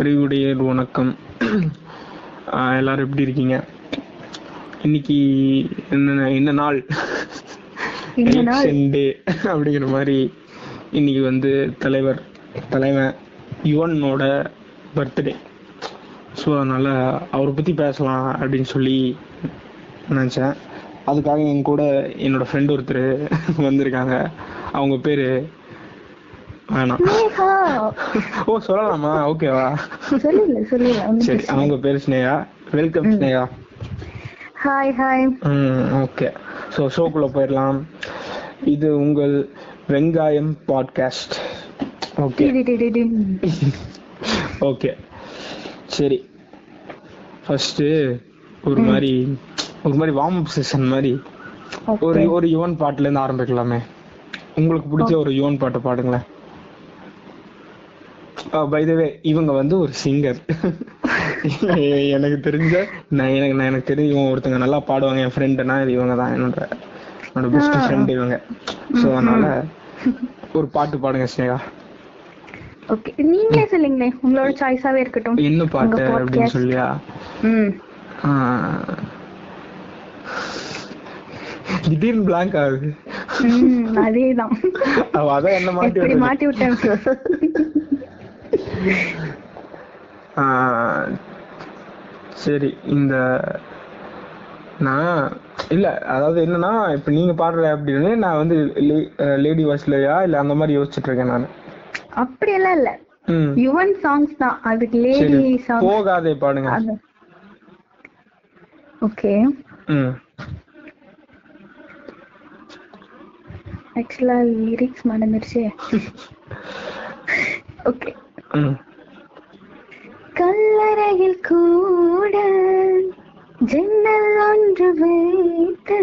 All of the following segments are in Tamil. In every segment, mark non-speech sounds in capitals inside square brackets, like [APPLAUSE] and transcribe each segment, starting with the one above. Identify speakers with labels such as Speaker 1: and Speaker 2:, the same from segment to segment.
Speaker 1: அறிவுடைய வணக்கம். எல்லாரும் எப்படி இருக்கீங்க? இன்னைக்கு என்ன என்ன நாள்? எலெக்ஷன் டே அப்படிங்கிற மாதிரி இன்னைக்கு வந்து தலைவர் தலைவன் யுவனோட பர்த்டே ஸோ அதனால அவரை பத்தி பேசலாம் அப்படின்னு சொல்லி நினைச்சேன். அதுக்காக என் கூட என்னோட ஃப்ரெண்ட் ஒருத்தர் வந்திருக்காங்க. அவங்க பேரு வேணாம். ஓ சொல்லலாமா? ஓகேவா
Speaker 2: சொல்லுங்க
Speaker 1: சரி அவங்க பேரு Sneha welcome Sneha
Speaker 2: hi hi
Speaker 1: ம் ஓகே ஸோ ஷோக்குள்ள போயிடலாம். இது உங்கள் வெங்காயம் பாட்காஸ்ட் ஓகே ஓகே சரி. ஃபர்ஸ்ட் ஒரு மாதிரி ஒரு மாதிரி வார்ம் அப் செஷன் மாதிரி. ஒரு ஒரு யுவன் பாட்டுல இருந்து ஆரம்பிக்கலாமே. உங்களுக்கு பிடிச்ச ஒரு யுவன் பாட்டு பாடுங்களேன். பை த வே இவங்க வந்து ஒரு சிங்கர் எனக்கு தெரிஞ்ச நான் எனக்கு நான் எனக்கு தெரிஞ்ச இவங்க ஒருத்தங்க நல்லா பாடுவாங்க என் ஃப்ரெண்டுனா இது இவங்க தான் என்னோட என்னோட பெஸ்ட் ஃப்ரெண்ட் இவங்க. ஸோ அதனால ஒரு பாட்டு பாடுங்க ஸ்னேகா.
Speaker 2: ஓகே நீங்களே சொல்லுங்களேன் உங்களோட சாய்ஸாவே இருக்கட்டும்.
Speaker 1: என்ன பாட்டு அப்படின்னு. சொல்லியா. திடீர்னு பிளாங்க் ஆகுது.
Speaker 2: அதேதான்.
Speaker 1: அவ அதான் என்ன மாட்டி.
Speaker 2: மாட்டி விட்டேன்?
Speaker 1: சரி இந்த நான் இல்ல அதாவது என்னன்னா இப்ப நீங்க பாடுற அப்படின்னு நான் வந்து லேடி வாய்ஸ்லயா இல்ல அந்த மாதிரி யோசிச்சுட்டு இருக்கேன் நான்.
Speaker 2: அப்படியெல்லாம் இல்ல.
Speaker 1: ம்.
Speaker 2: யுவன் சாங்ஸ் தான். அதுக்கு லேடி சாங்
Speaker 1: போகாதே பாடுங்க.
Speaker 2: ஓகே. ஆக்சுவலா லிரிக்ஸ் மறந்துருச்சு. ஓகே. கல்லறையில் கூட ஜன்னல் ஒன்று வைத்து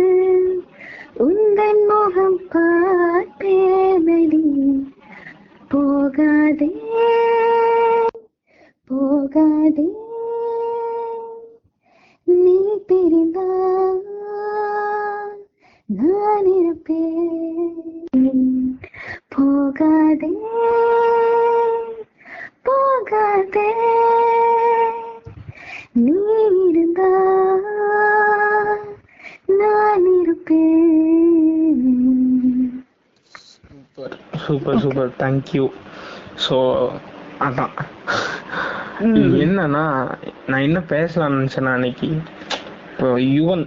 Speaker 2: உந்தன் முகம் பார்ப்பேனடி போகாதே போகாதே. நீ பிரிந்தால் நான் இருப்பேன் போகாதே. போகாதே. நீ இருந்தா நான் இருப்பேன்.
Speaker 1: Super super. Super thank you so அதான். என்னன்னா நான் என்ன பேசலாம்னு நினைச்சேன்னா அன்னைக்கு இப்போ யுவன்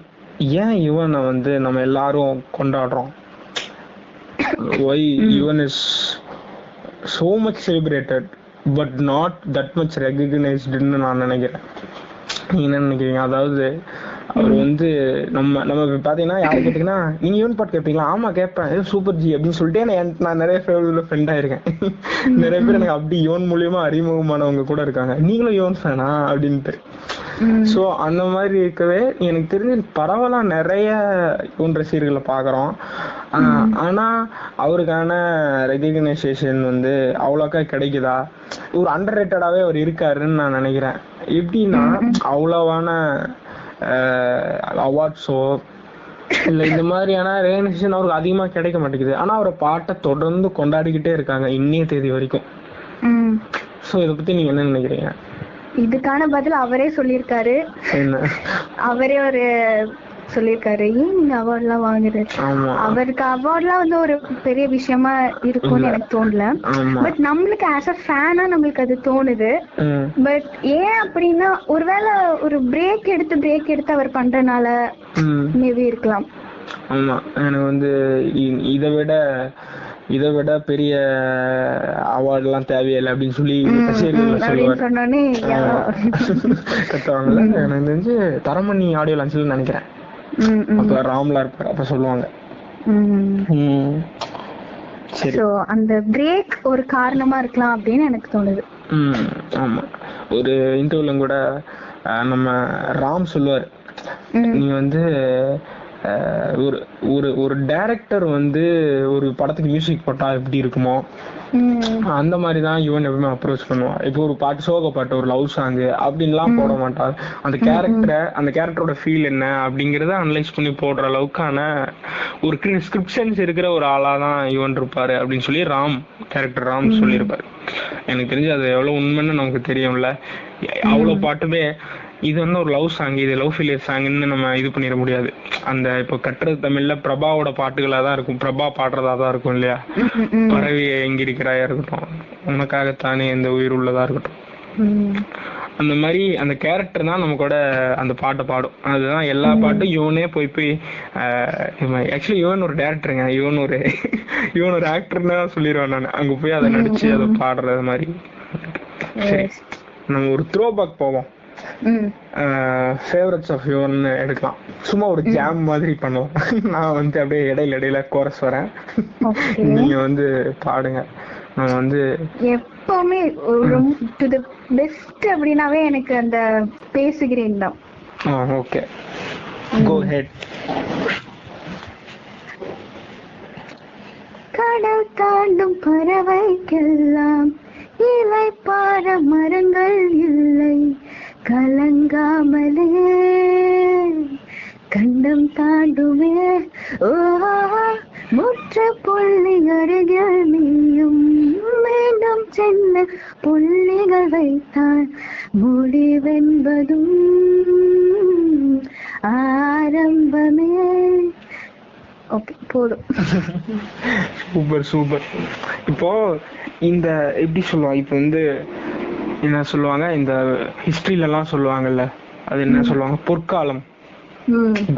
Speaker 1: ஏன் யுவனை வந்து நம்ம எல்லாரும் கொண்டாடுறோம்? Why Yuvan is so much celebrated. But not that much ரெகக்னைஸ்டுன்னு நான் நினைக்கிறேன். நீங்க என்ன நினைக்கிறீங்க? அதாவது அவர் வந்து நம்ம நம்ம பாத்தீங்கன்னா யாரு கேட்டீங்கன்னா நீங்க யூன் பாட் கேட்பீங்களா ஆமா கேட்பேன். சூப்பர் ஜி அப்படின்னு சொல்லிட்டு நான் நான் நிறைய ஃப்ரெண்ட் ஆயிருக்கேன். நிறைய பேர் எனக்கு அப்படி யோன் மூலியமா அறிமுகமானவங்க கூட இருக்காங்க. நீங்களும் யோன் ஃபேனா அப்படின்ட்டு. சோ அந்த மாதிரி இருக்கவே எனக்கு தெரிஞ்சு பரவலா நிறைய யுவன் ரசிகர்களை பாக்குறோம் ஆஹ் ஆனா அவருக்கான ரெகக்னைசேஷன் வந்து அவ்வளோக்கா கிடைக்குதா? ஒரு அண்டர் ரேட்டடாவே அவர் இருக்காருன்னு நான் நினைக்கிறேன். எப்படின்னா அவ்வளவான அவார்ட்ஸோ இல்ல இந்த மாதிரியான ரெகக்னைசேஷன் அவருக்கு அதிகமா கிடைக்க மாட்டேங்குது. ஆனா அவரை பாட்டை தொடர்ந்து கொண்டாடிக்கிட்டே இருக்காங்க இன்னைய தேதி வரைக்கும். சோ இத பத்தி நீங்க என்ன நினைக்கிறீங்க?
Speaker 2: இதுக்கான பதில் அவரே சொல்லியிருக்காரு. அவரே ஒரு சொல்லியிருக்காரு. ஏன் நீங்க அவார்ட்லாம் வாங்குறது
Speaker 1: ஆமா.
Speaker 2: அவருக்கு அவார்ட்லாம் வந்து ஒரு பெரிய விஷயமா இருக்கும்னு எனக்கு தோணல. பட் நம்மளுக்கு ஆஸ் அ ஃபேனா நம்மளுக்கு அது தோணுது. பட் ஏன் அப்படின்னா ஒருவேளை ஒரு பிரேக் எடுத்து பிரேக் எடுத்து அவர் பண்றனால மேபி இருக்கலாம்.
Speaker 1: ஆமா. எனக்கு வந்து இதை விட இதை விட பெரிய அவார்ட் எல்லாம் தேவையில்லை அப்படின்னு சொல்லி சொல்லுவார் கத்துவாங்கல்ல? எனக்கு தெரிஞ்சு தரமணி ஆடியோ லான்ச்ல நினைக்கிறேன். அப்ப ராம்லா இருப்பார் அப்ப சொல்லுவாங்க.
Speaker 2: அந்த பிரேக் ஒரு காரணமா இருக்கலாம் அப்படின்னு எனக்கு தோணுது.
Speaker 1: ஆமா. ஒரு இன்டர்வியூல கூட நம்ம ராம் சொல்லுவார். நீ வந்து ஒரு ஒரு ஒரு டைரக்டர் வந்து ஒரு படத்துக்கு மியூசிக் போட்டா எப்படி இருக்குமோ. அந்த மாதிரி தான் யுவன் எப்பவுமே அப்ரோச் பண்ணுவான். இப்போ ஒரு பாட்டு சோக பாட்டு ஒரு லவ் சாங் அப்படின்லாம் போட மாட்டான். அந்த கேரக்டரை அந்த கேரக்டரோட ஃபீல் என்ன அப்படிங்கறத அனலைஸ் பண்ணி போடுற அளவுக்கான ஒரு ஸ்கிரிப்ஷன்ஸ் இருக்கிற ஒரு ஆளா தான் யுவன் இருப்பாரு அப்படின்னு சொல்லி ராம் கேரக்டர் ராம் சொல்லியிருப்பாரு. எனக்கு தெரிஞ்சு அது எவ்வளவு உண்மைன்னு நமக்கு தெரியும்ல. அவ்வளவு பாட்டுமே இது வந்து ஒரு லவ் சாங் இது லவ் ஃபெயிலியர் சாங்னு நம்ம இது பண்ணிட முடியாது. அந்த இப்போ கட்டுறது தமிழ்ல பிரபாவோட பாட்டுகளா தான் இருக்கும். பிரபா பாடுறதா தான் இருக்கும் இல்லையா. பறவை எங்கிருக்கிறாயா இருக்கட்டும். உனக்காகத்தானே இந்த உயிர் உள்ளதா இருக்கட்டும். அந்த மாதிரி அந்த கேரக்டர் தான் நம்ம கூட அந்த பாட்டை பாடும். அதுதான் எல்லா பாட்டும் இவனே போய் போய் ஆக்சுவலி இவன் ஒரு டேரக்டருங்க இவன் ஒரு இவன் ஒரு ஆக்டர்னு சொல்லிடுவேன் நான். அங்க போய் அதை நடிச்சு அதை பாடுறது மாதிரி. சரி நம்ம ஒரு த்ரோ பேக் போவோம். ஃபேவரட்ஸ் ஆஃப் யுவர்னு எடுக்கலாம். சும்மா ஒரு ஜாம் மாதிரி பண்ணுவோம். [LAUGHS] நான் வந்து அப்படியே இடையில இடையில கோரஸ் வரேன். [LAUGHS] நீங்க வந்து பாடுங்க. நான் வந்து
Speaker 2: எப்பவுமே டு த பெஸ்ட் அப்படின்னாவே எனக்கு அந்த பேசுகிறேன் தான்.
Speaker 1: ஓகே கோ ஹெட்
Speaker 2: கடல் தாண்டும் பறவைக்கெல்லாம் இலை பார மரங்கள் இல்லை. கலங்காமலே கண்டம் தாண்டுமே. ஓ முற்ற புள்ளி நீயும் மீண்டும் சென்ன புள்ளிகள் வைத்தான் முடிவென்பதும் ஆரம்பமே. போதும். [LAUGHS]
Speaker 1: Super super. இப்போ இந்த எப்படி சொல்லுவான் இப்போ வந்து என்ன சொல்லுவாங்க இந்த ஹிஸ்டரியில எல்லாம் சொல்லுவாங்கல்ல அது என்ன சொல்லுவாங்க பொற்காலம்.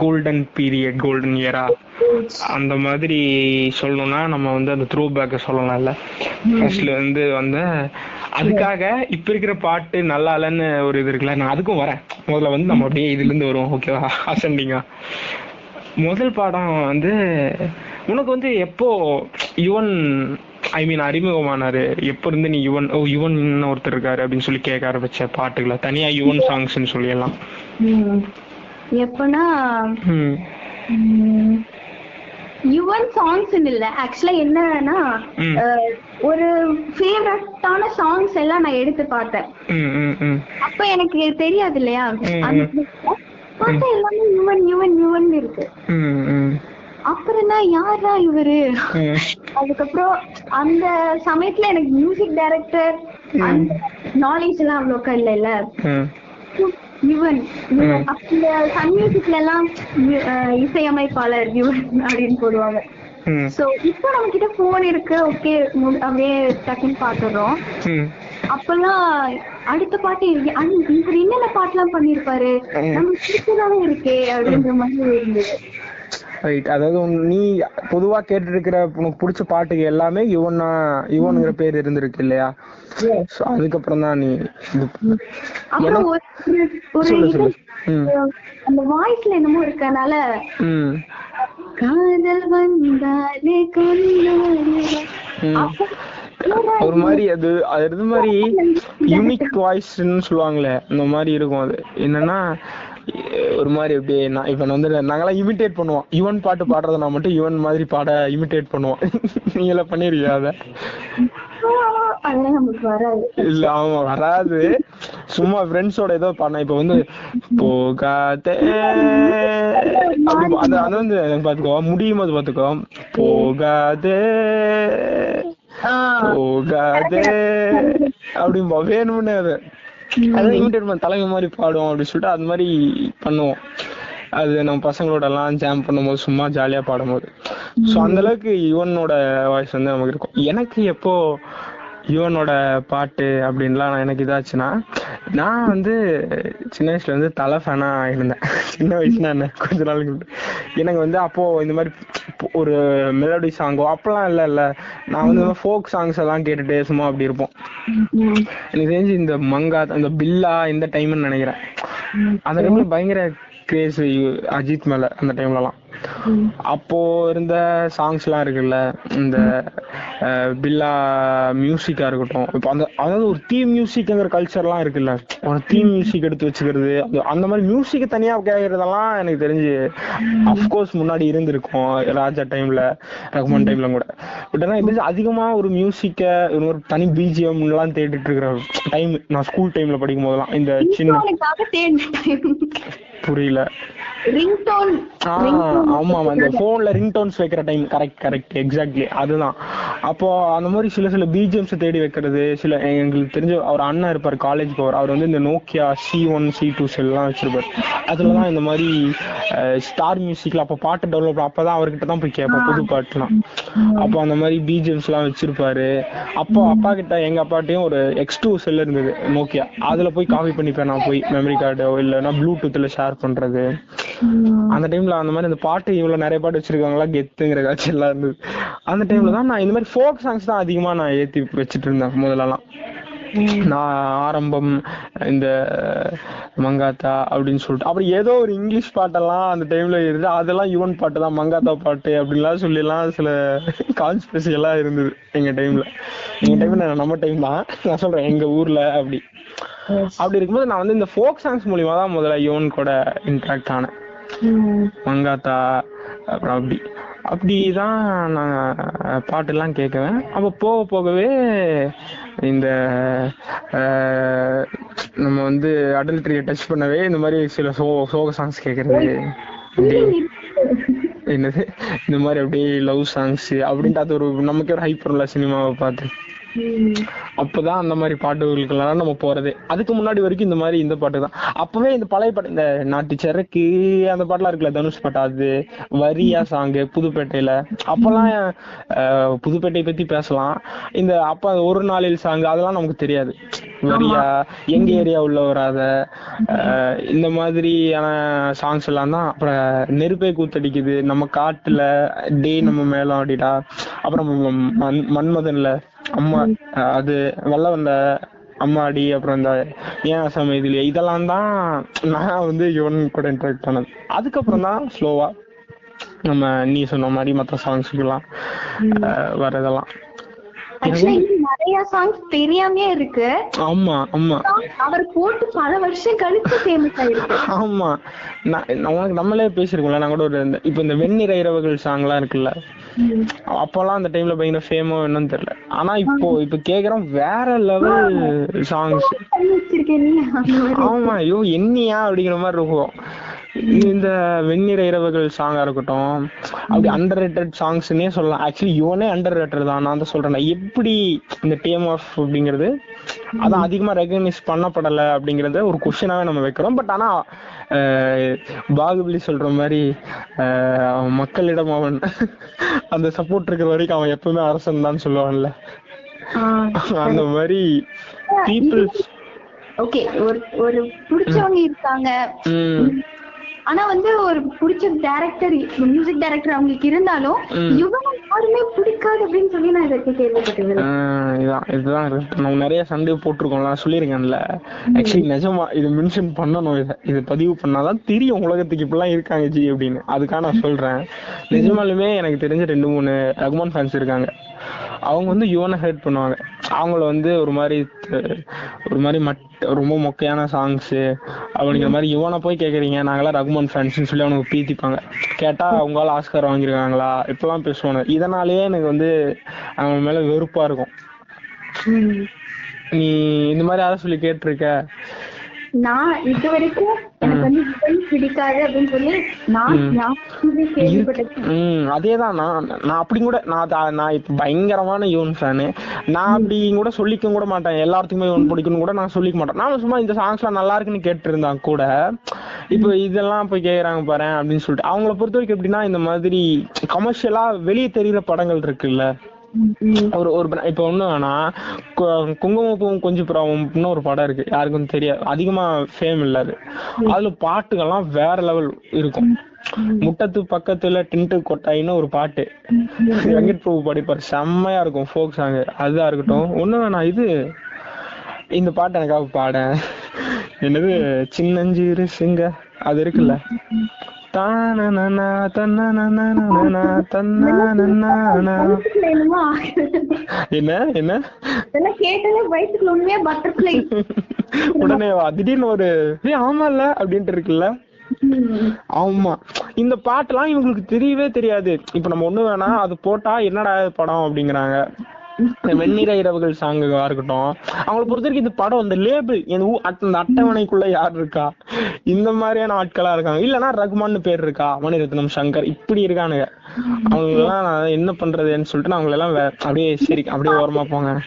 Speaker 1: கோல்டன் பீரியட் கோல்டன் இயரா அந்த மாதிரி சொல்லணும்னா நம்ம வந்து அந்த த்ரோ பேக்க சொல்லலாம்ல. ஃபர்ஸ்ட்ல வந்து வந்து அதுக்காக இப்ப இருக்கிற பாட்டு நல்லா இல்லைன்னு ஒரு இது இருக்குல்ல நான் அதுக்கும் வரேன். முதல்ல வந்து நம்ம அப்படியே இதுல இருந்து வருவோம் ஓகேவா அசண்டிங்கா முதல் பாடம் வந்து உனக்கு வந்து எப்போ யுவன் ஐ மீன் அறிமுகமானாரு. எப்ப இருந்து நீ யுவன் ஓ யுவன் ஒருத்தர் இருக்காரு அப்படின்னு சொல்லி கேட்க ஆரம்பிச்ச பாட்டுகளை. தனியா யுவன் சாங்ஸ்னு சொல்லிடலாம்.
Speaker 2: எப்பனா யுவன் சாங்ஸ் இல்ல. ஆக்சுவலா என்னன்னா ஒரு ஃபேவரட்டான சாங்ஸ் எல்லாம் நான் எடுத்து பார்த்தேன். அப்ப எனக்கு தெரியாது இல்லையா? பார்த்தா எல்லாமே யுவன் யுவன் யுவன் இருக்கு. அப்புறம் தான் யாரா இவரு? அதுக்கப்புறம் அந்த சமயத்துல எனக்கு மியூசிக் டைரக்டர் நாலேஜ் எல்லாம் அவ்வளோக்கா இல்லைல்ல.
Speaker 1: ம்.
Speaker 2: யுவன் யுவன். அந்த சன் மியூசிக்ல எல்லாம் இசையமைப்பாளர் யுவன் அப்படின்னு போடுவாங்க. சோ இப்போ நம்ம கிட்ட போன் இருக்கு ஓகே அப்படியே டக்குன்னு பாத்துறோம். அப்பெல்லாம் அடுத்த பாட்டு இருக்கு இவர் என்னென்ன பாட்டுலாம் பண்ணிருப்பாரு? நம்ம பிடிச்சதாவே இருக்கே அப்படின்ற மாதிரி இருந்தது.
Speaker 1: ரைட் அதாவது நீ பொதுவா கேட்டு இருக்கிற உனக்கு பிடிச்ச பாட்டுக்கு எல்லாமே யுவனா யுவனுங்கிற பேர் இருந்திருக்கு இல்லையா? அதுக்கப்புறம் தான் நீ.
Speaker 2: அந்த வாய்ஸ்ல என்னமோ இருக்கனால காதல் வந்தாலே.
Speaker 1: ஒரு மாதிரி அது அது மாதிரி [LAUGHS] யூனிக் வாய்ஸ்ன்னு சொல்லுவாங்களே அந்த மாதிரி இருக்கும் அது. என்னன்னா ஒரு மாதிரி அப்படியே நான் நான் வந்து நாங்கெல்லாம் இமிட்டேட் பண்ணுவோம். யுவன் பாட்டு பாடுறத நான் மட்டும் யுவன் மாதிரி பாட இமிட்டேட் பண்ணுவோம். [LAUGHS] நீங்க எல்லாம் பண்ணிருக்கியா அத? இல்ல அவன் வராது. சும்மா ஃப்ரெண்ட்ஸோட ஏதோ பண்ண இப்ப வந்து போகாதே. அது அது வந்து பாத்துக்கோ முடியும் போது பாத்துக்கோ. போகாதே. போகாதே. அப்படிம்பா வேணும்னு அது. அதான் இமிட்டேட் பண்ண தலைமை மாதிரி பாடுவோம் அப்படின்னு சொல்லிட்டு அது மாதிரி பண்ணுவோம். அது நம்ம பசங்களோட எல்லாம் ஜாம் பண்ணும்போது சும்மா ஜாலியா பாடும்போது. சோ அந்த அளவுக்கு யுவனோட வாய்ஸ் வந்து நமக்கு இருக்கும். எனக்கு எப்போ யுவனோட பாட்டு அப்படின்லாம் நான் எனக்கு இதாச்சுன்னா நான் வந்து சின்ன வயசுல வந்து தலை ஃபேனா இருந்தேன் [LAUGHS] சின்ன வயசுனா என்ன கொஞ்ச நாளுக்கு. எனக்கு வந்து அப்போ இந்த மாதிரி ஒரு மெலடி சாங்கோ அப்பெல்லாம் இல்ல இல்ல. நான் வந்து ஃபோக் சாங்ஸ் எல்லாம் கேட்டுட்டு சும்மா அப்படி இருப்போம். எனக்கு தெரிஞ்சு இந்த மங்கா இந்த பில்லா இந்த டைம்னு நினைக்கிறேன். அந்த டைம்ல பயங்கர கிரேஸ் அஜித் மேல அந்த டைம்லலாம் அப்போ இருந்த சாங்ஸ் எல்லாம் இருக்குல்ல இந்த பில்லா மியூசிக்கா இருக்கட்டும். இப்போ அந்த அதாவது ஒரு தீம் மியூசிக்ங்கிற கல்ச்சர்லாம் இருக்குல்ல. ஒரு தீம் மியூசிக் எடுத்து வச்சுக்கிறது அந்த- மாதிரி மியூசிக் தனியா கேட்கறதெல்லாம் எனக்கு தெரிஞ்சு அஃப்கோர்ஸ் முன்னாடி இருந்திருக்கும் ராஜா டைம்ல ரகுமான் டைம்ல கூட. பட் ஆனா இது அதிகமா ஒரு மியூசிக்க ஒரு தனி பிஜிஎம் எல்லாம் தேடிட்டு இருக்கிற டைம் நான் ஸ்கூல் டைம்ல படிக்கும் போதெல்லாம் இந்த சின்ன. புரியல.
Speaker 2: ரிங்டோன்
Speaker 1: ஆமா இந்த போன்ல ரிங்டோன்ஸ் வைக்கிற டைம் கரெக்ட் கரெக்ட் எக்ஸாக்ட்லி அதுதான். அப்போ அந்த மாதிரி சில சில பிஜிஎம்ஸ் தேடி வைக்கிறது சில எங்களுக்கு தெரிஞ்ச அவர் அண்ணன் இருப்பார் காலேஜ் போவார். அவர் வந்து இந்த Nokia C one C two செல்லாம் வச்சிருப்பார். அதுலதான் இந்த மாதிரி ஸ்டார் மியூசிக்ல அப்போ பாட்டு டெவலப் அப்பதான் அவர்கிட்ட தான் போய் கேட்போம் புது பாட்டுலாம். அப்போ அந்த மாதிரி பிஜிஎம்ஸ் எல்லாம் வச்சிருப்பாரு. அப்போ அப்பா கிட்ட எங்க அப்பாட்டையும் ஒரு எக்ஸ் டூ செல் இருந்தது நோக்கியா அதுல போய் காப்பி பண்ணிப்பேன் நான் போய் மெமரி கார்டோ இல்லைன்னா ப்ளூடூத்ல ஷேர் பண்றது. அந்த டைம்ல அந்த மாதிரி அந்த பாட்டு இவ்வளவு நிறைய பாட்டு வச்சிருக்காங்களா கெத்துங்கிற காட்சி எல்லாம் இருந்தது. அந்த டைம்ல தான் நான் இந்த மாதிரி ஃபோக் சாங்ஸ் தான் அதிகமா நான் ஏத்தி வச்சிட்டு இருந்தேன் முதல்லலாம். ஆரம்பம் இந்த மங்காத்தா அப்படின்னு சொல்லிட்டு. அப்புறம் ஏதோ ஒரு இங்கிலீஷ் பாட்டெல்லாம் அந்த டைம்ல இருந்து அதெல்லாம் யுவன் பாட்டு தான் மங்காத்தா பாட்டு அப்படின்லாம் சொல்லிலாம் சில கான்ஸ்பிரசி எல்லாம் இருந்தது எங்க டைம்ல எங்க டைம்ல நம்ம டைம் தான். நான் சொல்றேன் எங்க ஊர்ல அப்படி. அப்படி இருக்கும்போது நான் வந்து இந்த ஃபோக் சாங்ஸ் மூலியமா தான் முதல்ல யுவன் கூட இன்ட்ராக்ட் ஆனேன். மங்காத்தா அப்புறம் அப்படி. அப்படிதான் நான் பாட்டெல்லாம் கேட்குவேன். அப்போ போக போகவே இந்த நம்ம வந்து அடல்ட்ரிய டச் பண்ணவே இந்த மாதிரி சில சோ சோக சாங்ஸ் கேட்கறது என்னது? இந்த மாதிரி அப்படியே லவ் சாங்ஸ் அப்படின்ட்டு அது ஒரு நமக்கே ஒரு ஹைப்பர்ல சினிமாவை பார்த்து. அப்பதான் அந்த மாதிரி பாட்டுகளுக்கெல்லாம் நம்ம போறதே. அதுக்கு முன்னாடி வரைக்கும் இந்த மாதிரி இந்த பாட்டு தான். அப்பவே இந்த பழைய பாட்டு இந்த நாட்டு சரக்கு அந்த பாட்டுலாம் இருக்குல்ல தனுஷ் பாட்டு அது வரியா சாங்கு புதுப்பேட்டையில. அப்பெல்லாம் புதுப்பேட்டையை பத்தி பேசலாம். இந்த அப்ப ஒரு நாளில் சாங் அதெல்லாம் நமக்கு தெரியாது. வரியா எங்க ஏரியா உள்ள வராத இந்த மாதிரியான சாங்ஸ் எல்லாம் தான் அப்புறம் நெருப்பே கூத்தடிக்குது. நம்ம காட்டுல டே நம்ம மேலம் அப்படிடா அப்புறம் மன்மதன்ல அம்மா அது வல்லவன்ல அம்மாடி அப்புறம் இந்த ஏன் அசாம இதுல இதெல்லாம் தான் நான் வந்து யுவன் கூட இன்டராக்ட் பண்ணது. அதுக்கப்புறம் தான் ஸ்லோவா நம்ம நீ சொன்ன மாதிரி மற்ற சாங்ஸுக்கெல்லாம் வரதெல்லாம்
Speaker 2: நிறைய சாங்ஸ் தெரியாமயே இருக்கு.
Speaker 1: ஆமா ஆமா.
Speaker 2: அவர் போட்டு பல வருஷம் கழிச்சு ஃபேமஸ் ஆயிருக்கு.
Speaker 1: ஆமா. நான் நம்மளே பேசியிருக்கோம்ல நான் கூட ஒரு இப்போ இந்த வெண்ணிற இரவுகள் சாங்லாம் இருக்குல்ல அப்போல்லாம் அந்த டைம்ல பயங்கர ஃபேமோ என்னன்னு தெரியல. ஆனா இப்போ இப்போ கேக்குறோம் வேற லெவல் சாங்ஸ் ஆமா ஐயோ என்னையா அப்படிங்கிற மாதிரி இருக்கும். இந்த வெண்ணிற இரவுகள் சாங்கா இருக்கட்டும் அப்படி அண்டர் ரேட்டட் சாங்ஸ்னே சொல்லலாம். ஆக்சுவலி யுவனே அண்டர் ரேட்டட் தான். நான் தான் சொல்றேன். எப்படி இந்த டேம் ஆஃப் அப்படிங்கிறது அதான் அதிகமா ரெகனைஸ் பண்ணப்படல அப்படிங்கறத ஒரு கொஸ்டினாவே நம்ம வைக்கிறோம். பட் ஆனா பாகுபலி சொல்ற மாதிரி மக்களிடம் அவன் [LAUGHS] அந்த சப்போர்ட் இருக்கிற வரைக்கும் அவன் எப்பவுமே அரசன் தான் சொல்லுவான்ல. அந்த மாதிரி பீப்புள்
Speaker 2: ஓகே ஒரு ஒரு பிடிச்சவங்க இருக்காங்க. ஆனா வந்து ஒரு பிடிச்ச டைரக்டர் மியூசிக் டைரக்டர் அவங்களுக்கு இருந்தாலும். இவங்க யாருமே பிடிக்காது அப்படின்னு சொல்லி நான் இதற்கு கேள்விப்பட்டது
Speaker 1: இதுதான் இருக்கு. நம்ம நிறைய சண்டே போட்டிருக்கோம்ல சொல்லியிருக்கேன்ல. ஆக்சுவலி நிஜமா இது மென்ஷன் பண்ணணும் இதை. இது பதிவு பண்ணாதான் தெரியும் உலகத்துக்கு இப்படிலாம் இருக்காங்க ஜி அப்படின்னு. அதுக்காக நான் சொல்றேன். நிஜமாலுமே எனக்கு தெரிஞ்ச ரெண்டு மூணு ரகுமான் ஃபேன்ஸ் இருக்காங்க. அவங்க வந்து யுவனை ஹெல்ப் பண்ணுவாங்க. அவங்கள வந்து ஒரு மாதிரி ஒரு மாதிரி மட் ரொம்ப மொக்கையான சாங்ஸ் அப்படிங்கிற மாதிரி யுவனை போய் கேட்குறீங்க நாங்களாம் ரகுமான் ஃபேன்ஸ்னு சொல்லி அவனுக்கு பீத்திப்பாங்க. கேட்டால் அவங்களால ஆஸ்கார் வாங்கியிருக்காங்களா இப்பெல்லாம் பேசுவானு இதனாலேயே எனக்கு வந்து அவங்க மேலே வெறுப்பாக இருக்கும். நீ இந்த மாதிரி யாரும் சொல்லி கேட்டிருக்க?
Speaker 2: நான் இது வரைக்கும் எனக்கு வந்து விஜய் பிடிக்காது அப்படின்னு சொல்லி நான் நான் வந்து கேள்விப்பட்டது.
Speaker 1: ம் அதேதான். நான் நான் அப்படி கூட நான் பயங்கரமான யுவன் ஃபேனு நான் அப்படி கூட சொல்லிக்க கூட மாட்டேன். எல்லாத்துக்குமே யுவன் பிடிக்கும்னு கூட நான் சொல்லிக்க மாட்டேன். நான் சும்மா இந்த சாங்ஸ்லாம் நல்லா இருக்குன்னு கேட்டு இருந்தா கூட இப்போ இதெல்லாம் போய் கேக்குறாங்க பாரு அப்படின்னு சொல்லிட்டு அவங்கள பொறுத்த வரைக்கும் எப்படின்னா இந்த மாதிரி கமர்ஷியலா வெளியே தெரியுற படங்கள் இருக்குல்ல. ஒரு ஒரு இப்ப கு- குங்குமப்பூவும் கொஞ்சம் புறாவும் ஒரு படம் இருக்கு. யாருக்கும் தெரியாது அதிகமா ஃபேம் இல்ல அது. அதுல பாட்டுகள்லாம் வேற லெவல் இருக்கும். முட்டத்து பக்கத்துல டின்ட்டு கொட்டாயின்னு ஒரு பாட்டு. வெங்கட் பிரபு பாடிப்பாரு. செம்மையா இருக்கும் ஃபோக் சாங் அதுதான் இருக்கட்டும். ஒண்ணு வேணா இது இந்த பாட்டு எனக்காக பாட. என்னது? சின்னஞ்சிறு சிங்க. அது இருக்குல்ல? என்ன என்ன? உடனே திடீர்னு ஒரு ஏய் ஆமால அப்படின்ட்டு இருக்குல்ல? ஆமா. இந்த பாட்டுலாம் இவங்களுக்கு தெரியவே தெரியாது. இப்ப நம்ம ஒண்ணு வேணா அது போட்டா என்னடா படம் அப்படிங்கிறாங்க. வெண்ணிற இரவுகள் சாங்கா இருக்கட்டும். அவங்கள பொறுத்த வரைக்கும் இந்த படம் இந்த லேபிள் அந்த அட்டவணைக்குள்ள யார் இருக்கா? இந்த மாதிரியான ஆட்களா இருக்காங்க. இல்லனா ரகுமான்னு பேர் இருக்கா? மணிரத்னம் சங்கர் இப்படி இருக்கானுங்க. அவங்க எல்லாம் நான் என்ன பண்றதுன்னு சொல்லிட்டு நான் அவங்கள எல்லாம் வே- அப்படியே சரி அப்படியே ஓரமா போங்க.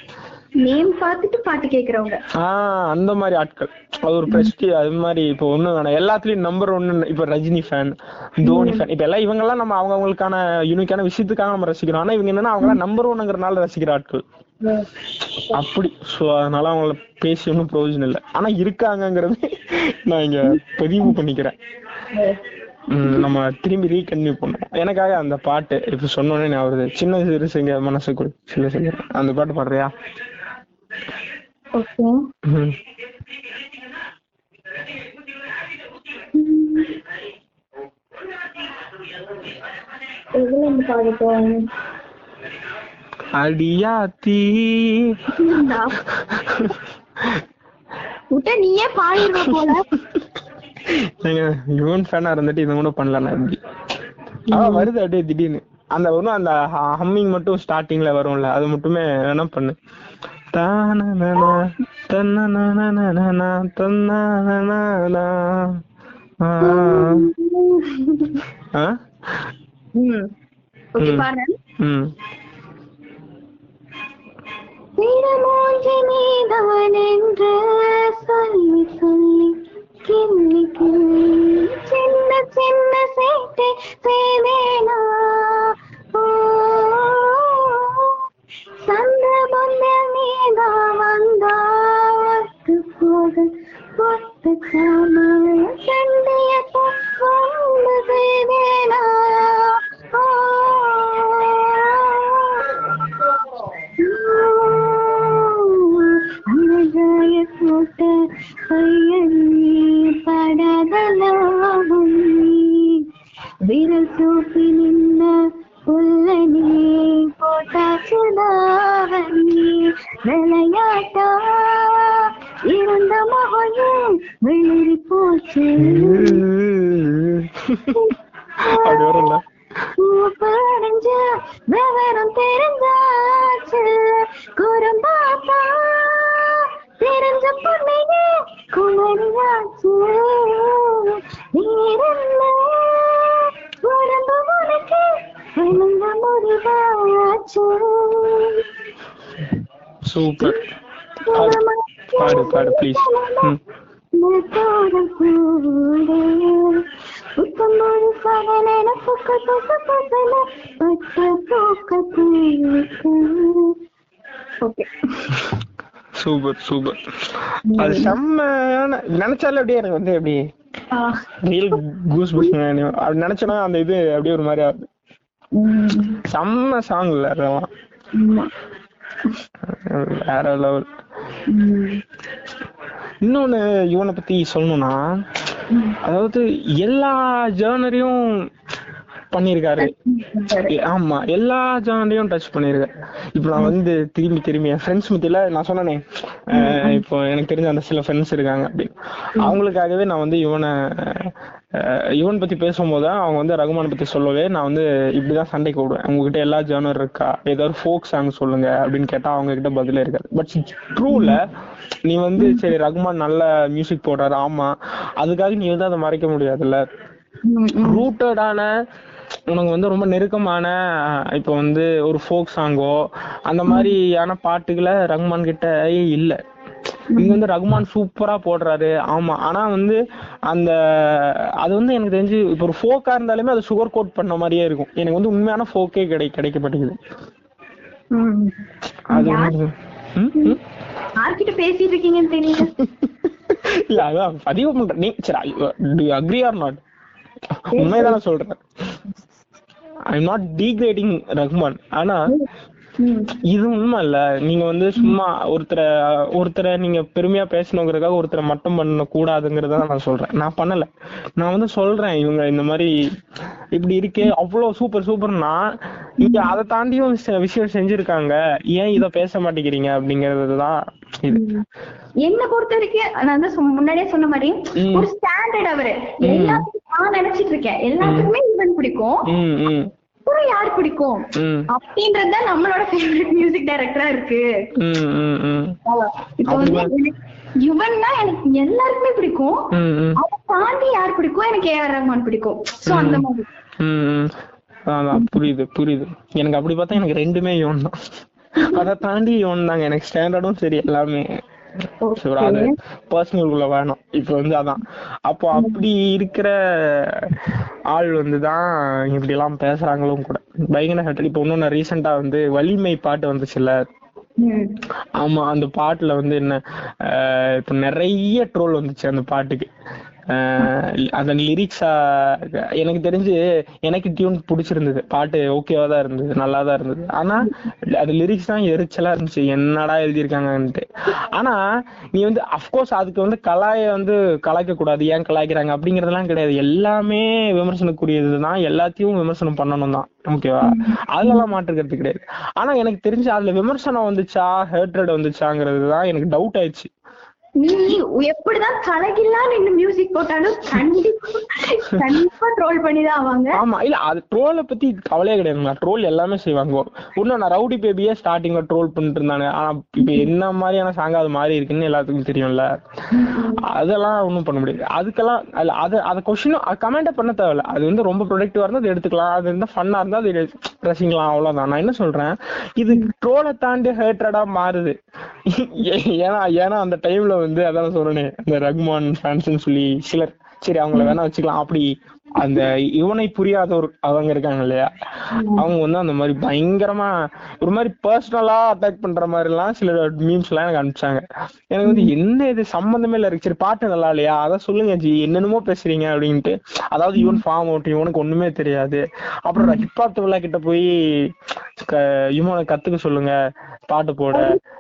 Speaker 2: நேம் பார்த்துட்டு பாட்டு கேக்குறவங்க.
Speaker 1: ஆஹ் அந்த மாதிரி ஆட்கள். அது ஒரு பிரஸ்டி அது மாதிரி இப்போ ஒண்ணு வேணாம். எல்லாத்துலயும் நம்பர் ஒன்னு இப்ப ரஜினி ஃபேன் தோனி ஃபேன் இப்ப எல்லாம் இவங்க எல்லாம் நம்ம அவங்க அவங்களுக்கான யூனிக்கான விஷயத்துக்காக நம்ம ரசிக்கிறோம். ஆனா இவங்க என்னன்னா அவங்க நம்பர் ஒன்னுங்கிறனால ரசிக்கிற ஆட்கள். அப்படி. சோ அதனால அவங்கள பேசி ஒன்றும் பிரயோஜனம் இல்லை. ஆனா இருக்காங்கங்கிறது நான் இங்க பதிவு பண்ணிக்கிறேன். நம்ம திரும்பி ரீகன்யூ பண்ணுவோம். எனக்காக அந்த பாட்டு இப்ப சொன்னோடனே நான் வருது. சின்ன சிறுசுங்க மனசுக்குள் சின்ன சிங்க. அந்த பாட்டு பாடுறியா?
Speaker 2: ஓகே
Speaker 1: ம்.
Speaker 2: எதுல இருந்து பாடட்டும்
Speaker 1: அடியாத்தி.
Speaker 2: விட்ட நீயே பாடிடுவ போல.
Speaker 1: யுவன் ஃபேனா இருந்துட்டு இதை கூட பண்ணலாம் ஆ வருது அப்படியே திடீர்னு. அந்த ஒன்றும் அந்த ஹம்மிங் மட்டும் ஸ்டார்டிங்ல வரும்ல அது மட்டுமே என்ன பண்ணு.
Speaker 2: என்று சொல்லி சொல்லி கிள்ளி கிள்ளி சின்ன சின்ன சேட்டை செய்தேனா ஓ, சந்தபந்த நீதான் வந்தா போக ஒத்து காமல் சண்டைய வந்து செய்தேனா விளையாட்டா? இருந்த மகையும் வெளிரி போச்சு.
Speaker 1: அப்படி வரும்ல
Speaker 2: பூப்படைஞ்ச விவரம் தெரிஞ்சாச்சு. குறும்பாப்பா தெரிஞ்ச பொண்ணைய குமரியாச்சு நீரென்ன
Speaker 1: சூப்பர் பாடு பாடு ப்ளீஸ்
Speaker 2: ஓகே
Speaker 1: சூப்பர் சூப்பர் அது செம்மையான நினைச்சாலே அப்படியே எனக்கு வந்து எப்படி ரியல் கூஸ் அப்படி நினைச்சனா அந்த இது அப்படியே ஒரு மாதிரி ஆகுது. செம்ம சாங் இல்ல அதெல்லாம். வேற லெவல் இன்னொன்னு இவனை பத்தி சொல்லணும்னா அதாவது எல்லா ஜேர்னரையும் பண்ணியிருக்காரு எ- ஆமா எல்லா ஜானரையும் டச் பண்ணிருக்கேன் இப்போ நான் வந்து திரும்பி திரும்பி என் ஃப்ரெண்ட்ஸ் மத்தியில நான் சொன்னனே இப்போ எனக்கு தெரிஞ்ச அந்த சில ஃப்ரெண்ட்ஸ் இருக்காங்க அப்படின்னு அவங்களுக்காகவே நான் வந்து இவனை இவன் பத்தி பேசும்போது அவங்க வந்து ரகுமான் பத்தி சொல்லவே நான் வந்து இப்படிதான் சண்டைக்கு விடுவேன் உங்ககிட்ட எல்லா ஜானர் இருக்கா? ஏதாவது ஃபோக் சாங் சொல்லுங்க அப்படின்னு கேட்டா அவங்க கிட்ட பதிலே இருக்காது. பட் ட்ரூல நீ வந்து சரி ரகுமான் நல்ல மியூசிக் போடுறாரு ஆமா. அதுக்காக நீ வந்து அதை மறைக்க முடியாதுல்ல. ரூட்டடான உனக்கு வந்து ரொம்ப நெருக்கமான இப்போ வந்து ஒரு ஃபோக் சாங்கோ அந்த மாதிரியான பாட்டுகளை ரகுமான் கிட்ட இல்ல. இங்க வந்து ரகுமான் சூப்பரா போடுறாரு. ஆமா. ஆனா வந்து அந்த அது வந்து எனக்கு தெரிஞ்சு இப்போ ஒரு ஃபோக்கா இருந்தாலுமே அது சுகர் கோட் பண்ண மாதிரியே இருக்கும். எனக்கு வந்து உண்மையான ஃபோக்கே கிடை கிடைக்க மாட்டேங்குது அது.
Speaker 2: யார்கிட்ட பேசிட்டு இருக்கீங்கன்னு தெரியல.
Speaker 1: இல்ல அதான் பதிவு பண்றேன் நீ சரி அக்ரி ஆர் நாட் உண்மையதான சொல்றேன். I am not degrading Rahman ஆனா
Speaker 2: ம்.
Speaker 1: இது உண்மை இல்ல? நீங்க வந்து சும்மா ஒருத்தரை ஒருத்தரை நீங்க பெருமையா பேசணுங்கிறதுக்காக ஒருத்தரை மட்டம் பண்ண கூடாதுங்கிறத நான் சொல்றேன். நான் பண்ணல. நான் வந்து சொல்றேன் இவங்க இந்த மாதிரி இப்படி இருக்கே அவ்வளவு சூப்பர் சூப்பர்னா இங்க அதை தாண்டியும் விஷயம் செஞ்சிருக்காங்க. ஏன் இத பேச மாட்டேங்கிறீங்க அப்படிங்கறது தான் இது.
Speaker 2: என்ன பொறுத்த வரைக்கும் நான் தான் முன்னாடியே சொன்ன மாதிரி. ஒரு ஸ்டாண்டர்ட் அவரு. எல்லாத்துக்கும் நான் நினைச்சிட்டு இருக்கேன். எல்லாத்துக்குமே இவன் பிடிக்கும். அப்புறம் யார் பிடிக்கும்? அப்படின்றது நம்மளோட ஃபேவரட் மியூசிக் டைரக்டரா இருக்கு. இப்போ வந்து எனக்கு யுவன்னா எனக்கு எல்லாருக்குமே பிடிக்கும். அதை தாண்டி யார் பிடிக்கும் எனக்கு ஏஆர் ரஹ்மான் பிடிக்கும். சோ அந்த மாதிரி.
Speaker 1: புரியுது புரியுது. எனக்கு அப்படி பார்த்தா எனக்கு ரெண்டுமே யோன் தான் [LAUGHS] அதை தாண்டி யோன் தாங்க எனக்கு ஸ்டாண்டர்டும் சரி எல்லாமே. அது பர்சனலுக்குள்ள வேணும். இப்போ வந்து அதான். அப்போ அப்படி இருக்கிற ஆள் வந்து தான் இப்படி எல்லாம் பேசுறாங்களும் கூட. பயங்கர ஹெட்டல் இப்போ இன்னொன்னு ரீசெண்டா வந்து வலிமை பாட்டு வந்துச்சுல்ல. ஆமா அந்த பாட்டுல வந்து என்ன இப்ப நிறைய ட்ரோல் வந்துச்சு அந்த பாட்டுக்கு. அந்த லிரிக்ஸா எனக்கு தெரிஞ்சு எனக்கு டியூன் பிடிச்சிருந்தது. பாட்டு ஓகேவா தான் இருந்தது நல்லா தான் இருந்தது. ஆனா அது லிரிக்ஸ் தான் எரிச்சலா இருந்துச்சு. என்னடா எழுதியிருக்காங்கன்ட்டு. ஆனா நீ வந்து அஃப்கோர்ஸ் அதுக்கு வந்து கலாயை வந்து கலாய்க்க கூடாது. ஏன் கலாய்க்கிறாங்க? அப்படிங்கறதெல்லாம் கிடையாது. எல்லாமே விமர்சனக்கூடியது தான். எல்லாத்தையும் விமர்சனம் பண்ணணும் தான். ஓகேவா அதெல்லாம் மாற்றுக்கிறது கிடையாது. ஆனா எனக்கு தெரிஞ்சு அதுல விமர்சனம் வந்துச்சா ஹேட்ரட் வந்துச்சாங்கிறது தான் எனக்கு டவுட் ஆயிடுச்சு.
Speaker 2: நீ எப்படிதான் கலகில்லா நின்னு மியூசிக் போட்டாலும் கண்டிப்பா கண்டிப்பா ட்ரோல் பண்ணிதான் ஆவாங்க.
Speaker 1: ஆமா இல்ல அது ட்ரோலை பத்தி கவலையே கிடையாதுங்களா ட்ரோல் எல்லாமே செய்வாங்க. இன்னும் நான் ரவுடி பேபியே ஸ்டார்டிங்ல ட்ரோல் பண்ணிட்டு இருந்தாங்க ஆனா இப்ப என்ன மாதிரியான சாங் அது மாதிரி இருக்குன்னு எல்லாத்துக்கும் தெரியும்ல. அதெல்லாம் ஒண்ணும் பண்ண முடியாது. அதுக்கெல்லாம் அல்ல அது அதை கொஸ்டினும் கமெண்ட் பண்ண தேவையில்ல. அது வந்து ரொம்ப ப்ரொடக்டிவா இருந்தா அதை எடுத்துக்கலாம். அது இருந்தா ஃபன்னா இருந்தா அது ரசிக்கலாம். அவ்வளவுதான். நான் என்ன சொல்றேன்? இது ட்ரோலை தாண்டி ஹேட்ரடா மாறுது. ஏன்னா ஏன்னா அந்த டைம்ல வந்து அதான் சொல்றேனே இந்த ரகுமான் ஃபேன்ஸ்னு சொல்லி சிலர். சரி அவங்கள வேணா வச்சுக்கலாம். அப்படி அந்த இவனை புரியாதவர் அவங்க இருக்காங்க இல்லையா? அவங்க வந்து அந்த மாதிரி பயங்கரமா ஒரு மாதிரி பர்சனலா அட்டாக் பண்ற மாதிரி எல்லாம் சில மீம்ஸ் எல்லாம் எனக்கு அனுப்பிச்சாங்க. எனக்கு வந்து என்ன இது? சம்பந்தமே இல்ல இருக்கு சரி பாட்டு நல்லா இல்லையா? அதான் சொல்லுங்க ஜி. என்னென்னமோ பேசுறீங்க அப்படின்ட்டு. அதாவது இவன் ஃபார்ம் அவுட் இவனுக்கு ஒண்ணுமே தெரியாது. அப்புறம் ஹிப்ஹாப் விழா கிட்ட போய் இவனை கத்துக்க சொல்லுங்க. பாட்டு போட.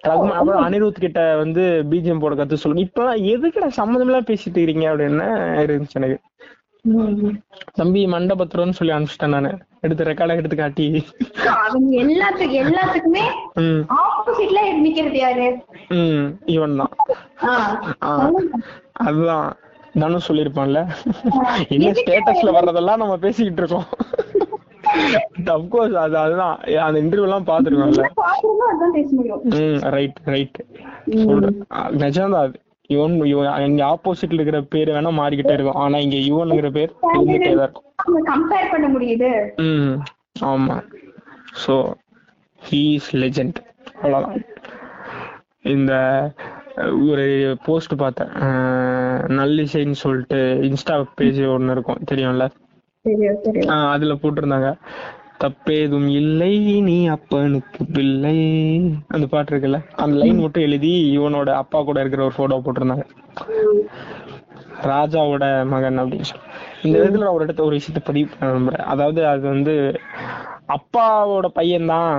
Speaker 1: ரகுமான் அப்புறம் அனிருத் கிட்ட வந்து பிஜிஎம் போட கத்து சொல்லுங்க. இப்பெல்லாம் எதுக்குடா சம்மந்தம் பேசிட்டு இருக்கீங்க அப்படின்னு இருந்துச்சு எனக்கு. தம்பி மண்டபத்திரம்னு சொல்லி அனுப்பிச்சிட்டேன் நானு. எடுத்து ரெக்கார்டா எடுத்து காட்டி.
Speaker 2: அவங்க எல்லாத்துக்கு எல்லாத்துக்குமே ஆப்போசிட்ல நிக்கிறது யாரு?
Speaker 1: ம் இவன் தான். அதுதான். நானும் சொல்லியிருப்பான்ல. என்ன ஸ்டேட்டஸ்ல வர்றதெல்லாம் நம்ம பேசிக்கிட்டு இருக்கோம். அப்கோர்ஸ் அது அதுதான். அந்த இன்டர்வியூ எல்லாம் பாத்துருக்கோம்ல ரைட் ரைட் நிஜம்தான் அது. இவன் இவன் இங்க ஆப்போசிட்ல இருக்கிற பேர் வேணா மாறிக்கிட்டே இருக்கும். ஆனா இங்க யுவன்ங்கிற பேர் இருந்துட்டே தான் இருக்கும்.
Speaker 2: கம்பேர் பண்ண முடியுது.
Speaker 1: ம் ஆமா. ஸோ ஹீ இஸ் லெஜெண்ட் அவ்வளோதான் இந்த ஒரு போஸ்ட் பார்த்தேன். நல்லிசைன்னு சொல்லிட்டு இன்ஸ்டா பேஜ் ஒன்று இருக்கும். தெரியும்ல? அதுல போட்டிருந்தாங்க. தப்பேதும் இல்லை நீ அப்பனுக்கு பிள்ளை. அந்த பாட்டு இருக்குல்ல? அந்த லைன் மட்டும் எழுதி இவனோட அப்பா கூட இருக்கிற ஒரு போட்டோ போட்டிருந்தாங்க. ராஜாவோட மகன் அப்படின்னு சொல்லி. இந்த விதத்துல நான் ஒரு இடத்த ஒரு விஷயத்த பதிவு பண்ண நம்புறேன் அதாவது அது வந்து அப்பாவோட பையன் தான்